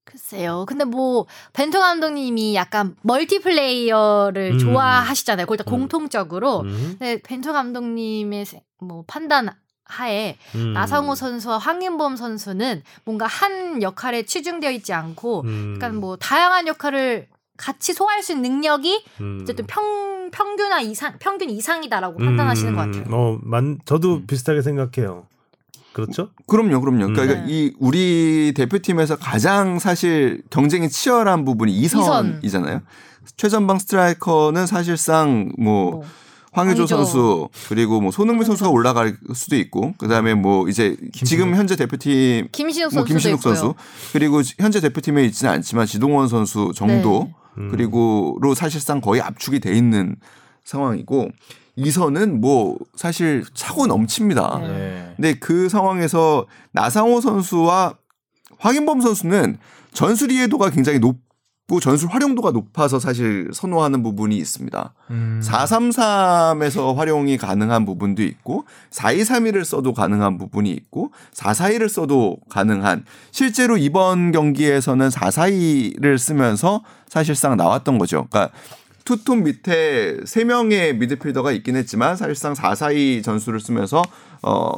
글쎄요. 근데 뭐 벤투 감독님이 약간 멀티플레이어를 음. 좋아하시잖아요. 그걸 다 음. 공통적으로. 음, 근데 벤투 감독님의 세- 뭐 판단 하에 음. 나상호 선수와 황인범 선수는 뭔가 한 역할에 치중되어 있지 않고 음, 약간 뭐 다양한 역할을 같이 소화할 수 있는 능력이 음. 어쨌든 평 평균화 이상 평균 이상이다라고 판단하시는 것 같아요. 음, 어, 만 저도 음. 비슷하게 생각해요. 그렇죠? 그럼요, 그럼요. 음. 그러니까 네. 이 우리 대표팀에서 가장 사실 경쟁이 치열한 부분이 이선. 이선이잖아요. 최전방 스트라이커는 사실상 뭐 뭐. 황의조 황의조. 선수 그리고 뭐 손흥민 선수가 올라갈 수도 있고 그다음에 뭐 이제 지금 현재 대표팀 김신욱 뭐 선수도 김신욱 있고요. 선수 그리고 현재 대표팀에 있지는 않지만 지동원 선수 정도 네. 음. 그리고로 사실상 거의 압축이 돼 있는 상황이고 이선은 뭐 사실 차고 넘칩니다. 네. 네. 근데 그 상황에서 나상호 선수와 황인범 선수는 전술 이해도가 굉장히 높 고 전술 활용도가 높아서 사실 선호하는 부분이 있습니다. 음. 433에서 활용이 가능한 부분도 있고 4231을 써도 가능한 부분이 있고 442를 써도 가능한 실제로 이번 경기에서는 442를 쓰면서 사실상 나왔던 거죠. 그러니까 투톱 밑에 세 명의 미드필더가 있긴 했지만 사실상 442 전술을 쓰면서 어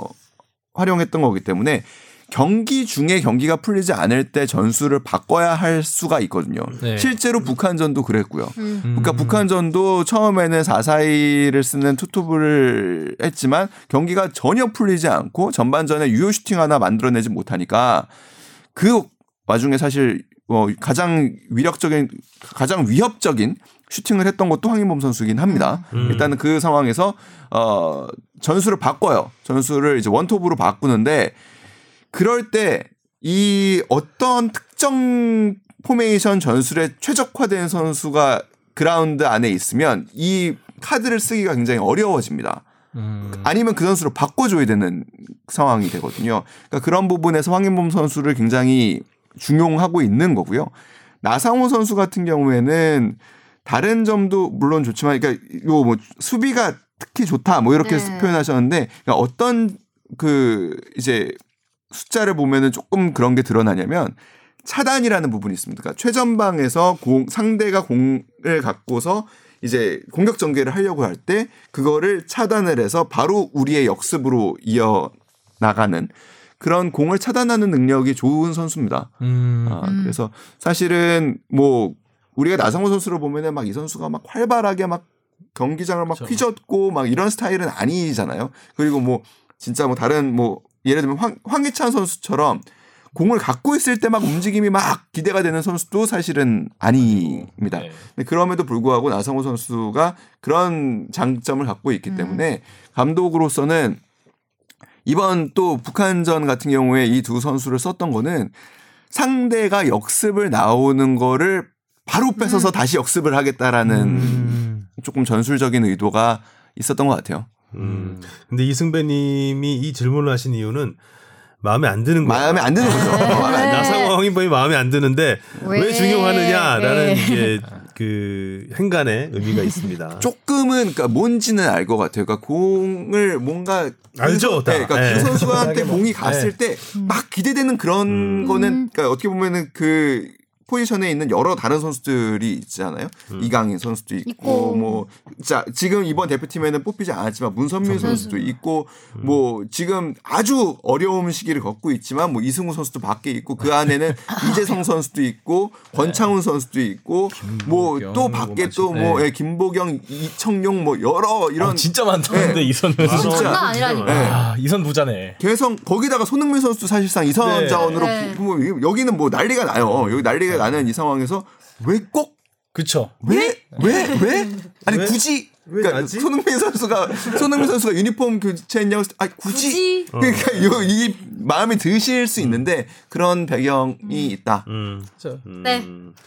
활용했던 거기 때문에 경기 중에 경기가 풀리지 않을 때 전술을 바꿔야 할 수가 있거든요. 네. 실제로 북한전도 그랬고요. 음. 그러니까 북한전도 처음에는 442를 쓰는 투톱을 했지만 경기가 전혀 풀리지 않고 전반전에 유효 슈팅 하나 만들어내지 못하니까 그 와중에 사실 어 가장 위력적인 가장 위협적인 슈팅을 했던 것도 황인범 선수긴 합니다. 음. 일단은 그 상황에서 어 전술을 바꿔요. 전술을 이제 원톱으로 바꾸는데 그럴 때 이 어떤 특정 포메이션 전술에 최적화된 선수가 그라운드 안에 있으면 이 카드를 쓰기가 굉장히 어려워집니다. 음. 아니면 그 선수를 바꿔줘야 되는 상황이 되거든요. 그러니까 그런 부분에서 황인범 선수를 굉장히 중용하고 있는 거고요. 나상호 선수 같은 경우에는 다른 점도 물론 좋지만, 그러니까 요 뭐 수비가 특히 좋다 뭐 이렇게 네. 표현하셨는데 그러니까 어떤 그 이제 숫자를 보면은 조금 그런 게 드러나냐면 차단이라는 부분이 있습니다. 그러니까 최전방에서 공, 상대가 공을 갖고서 이제 공격 전개를 하려고 할 때 그거를 차단을 해서 바로 우리의 역습으로 이어 나가는 그런 공을 차단하는 능력이 좋은 선수입니다. 음. 아, 음. 그래서 사실은 뭐 우리가 나성호 선수를 보면은 막 이 선수가 막 활발하게 막 경기장을 막 그렇죠. 휘젓고 막 이런 스타일은 아니잖아요. 그리고 뭐 진짜 뭐 다른 뭐 예를 들면 황, 황희찬 선수처럼 공을 갖고 있을 때 막 움직임이 막 기대가 되는 선수도 사실은 아닙니다. 네. 근데 그럼에도 불구하고 나성호 선수가 그런 장점을 갖고 있기 음. 때문에 감독으로서는 이번 또 북한전 같은 경우에 이 두 선수를 썼던 거는 상대가 역습을 나오는 거를 바로 뺏어서 다시 역습을 하겠다라는 음. 조금 전술적인 의도가 있었던 것 같아요. 음. 근데 이승배님이 이 질문을 하신 이유는 마음에 안 드는 거야. 마음에 안 드는 거죠. 네. 마음에 안 드는 나상호 황인범이 마음에 안 드는데 왜, 왜? 중용하느냐라는 네. 이게 그 행간의 의미가 있습니다. 조금은 그러니까 뭔지는 알 것 같아요. 그러니까 공을 뭔가 알죠, 그, 다. 네, 그러니까 네. 그 선수한테 뭐, 공이 갔을 때 막 기대되는 그런 음. 거는 그러니까 어떻게 보면은 그 포지션에 있는 여러 다른 선수들이 있잖아요. 음. 이강인 선수도 있고, 있고. 뭐, 자, 지금 이번 대표팀에는 뽑히지 않았지만 문선민 선수도 있고, 음. 뭐, 지금 아주 어려운 시기를 겪고 있지만, 뭐, 이승우 선수도 밖에 있고, 그 안에는 이재성 선수도 있고, 권창훈 선수도 있고, 뭐, 또 김보경, 밖에 뭐또 뭐, 네. 예, 김보경, 이청용 뭐, 여러 이런. 아, 진짜 많다는데 네. 이선은 아, 진짜. 아니라니까. 네. 아, 이선 부자네. 개성 거기다가 손흥민 선수도 사실상 이선 네. 자원으로 네. 부- 뭐 여기는 뭐 난리가 나요. 여기 난리가 나는 이 상황에서 왜 꼭 그쵸. 왜? 왜? 왜? 아니 왜? 굳이 왜 그러니까 나지? 손흥민 선수가 손흥민 선수가 유니폼 교체했냐고 아, 굳이, 굳이? 그러니까 요, 이 마음이 드실 수 있는데 그런 배경이 있다. 음. 네.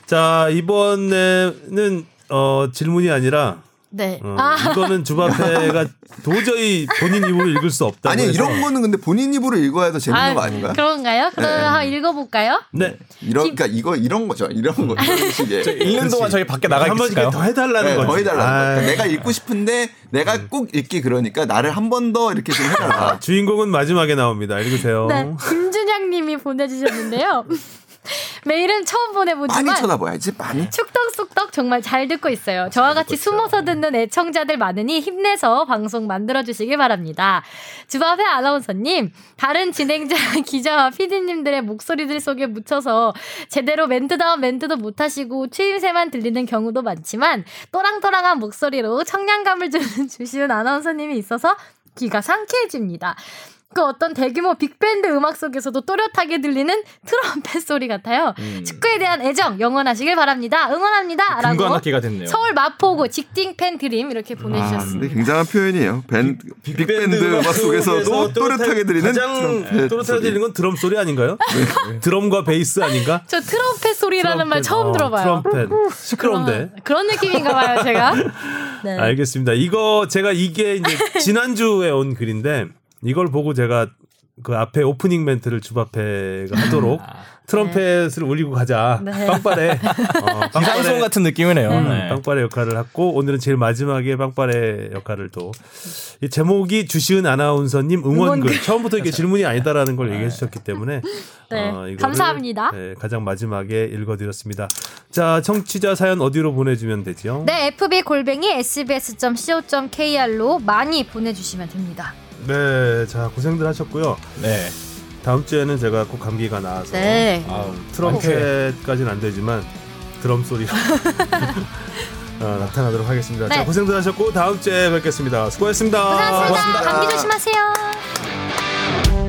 자 이번에는 어, 질문이 아니라 네. 어, 아, 이거는 주바페가 도저히 본인 입으로 읽을 수 없다. 아니 이런 거는 근데 본인 입으로 읽어야 더 재밌는 거 아닌가요? 그런가요? 그럼 네. 한번 읽어볼까요? 네. 이런 그러니까 이거 이런 거죠. 이런 거 이런 식의 읽는 동안 저희 밖에 나가 있을까요? 더 해달라는 네, 거지. 더 해달라는 거. 그러니까 내가 읽고 싶은데 내가 꼭 읽기 그러니까 나를 한 번 더 이렇게 좀 해달라. 아, 주인공은 마지막에 나옵니다. 읽으세요. 네. 김준양님이 보내주셨는데요. 메일은 처음 보내보지만 많이 쳐다봐야지 많이. 축덕숙덕 정말 잘 듣고 있어요. 저와 같이 숨어서 듣는 애청자들 많으니 힘내서 방송 만들어주시길 바랍니다. 주바페 아나운서님, 다른 진행자, 기자와 피디님들의 목소리들 속에 묻혀서 제대로 멘트다운 멘트도 못하시고 추임새만 들리는 경우도 많지만 또랑또랑한 목소리로 청량감을 주는 주시는 아나운서님이 있어서 귀가 상쾌해집니다. 그 어떤 대규모 빅밴드 음악 속에서도 또렷하게 들리는 트럼펫 소리 같아요. 축구에 대한 애정 영원하시길 바랍니다. 응원합니다. 근거 라고. 서울 마포구 직딩 팬 드림 이렇게 아, 보내주셨습니다. 근데 굉장한 표현이에요. 밴 빅밴드 음악 속에서도 또렷하게 들리는 가장 트럼펫 또렷하게 소리. 들리는 건 드럼 소리 아닌가요? 드럼과 베이스 아닌가? 저 트럼펫 소리라는 말 처음 어, 들어봐요. 트럼펫 시끄러운데. 그런, 그런 느낌인가 봐요, 제가. 네. 알겠습니다. 이거 제가 이게 이제 지난주에 온 글인데 이걸 보고 제가 그 앞에 오프닝 멘트를 주바페가 하도록 트럼펫을 울리고 가자. 네. 빵빠레. 어, 기상송 같은 느낌이네요. 음, 네. 빵빠레 역할을 하고 오늘은 제일 마지막에 빵빠레 역할을 또 이 제목이 주시은 아나운서님 응원글 응원글. 처음부터 이게 질문이 아니다라는 걸 얘기해 주셨기 때문에 네, 어, 감사합니다. 네, 가장 마지막에 읽어드렸습니다. 자 청취자 사연 어디로 보내주면 되죠? 네, fb 골뱅이 sbs.co.kr로 많이 보내주시면 됩니다. 네, 자 고생들 하셨고요. 네. 다음 주에는 제가 꼭 감기가 나와서 네. 아우, 트럼펫까지는 안 되지만 드럼 소리가 어, 나타나도록 하겠습니다. 네. 자 고생들 하셨고 다음 주에 뵙겠습니다. 수고하셨습니다. 고생하셨습니다. 고맙습니다. 감기 조심하세요.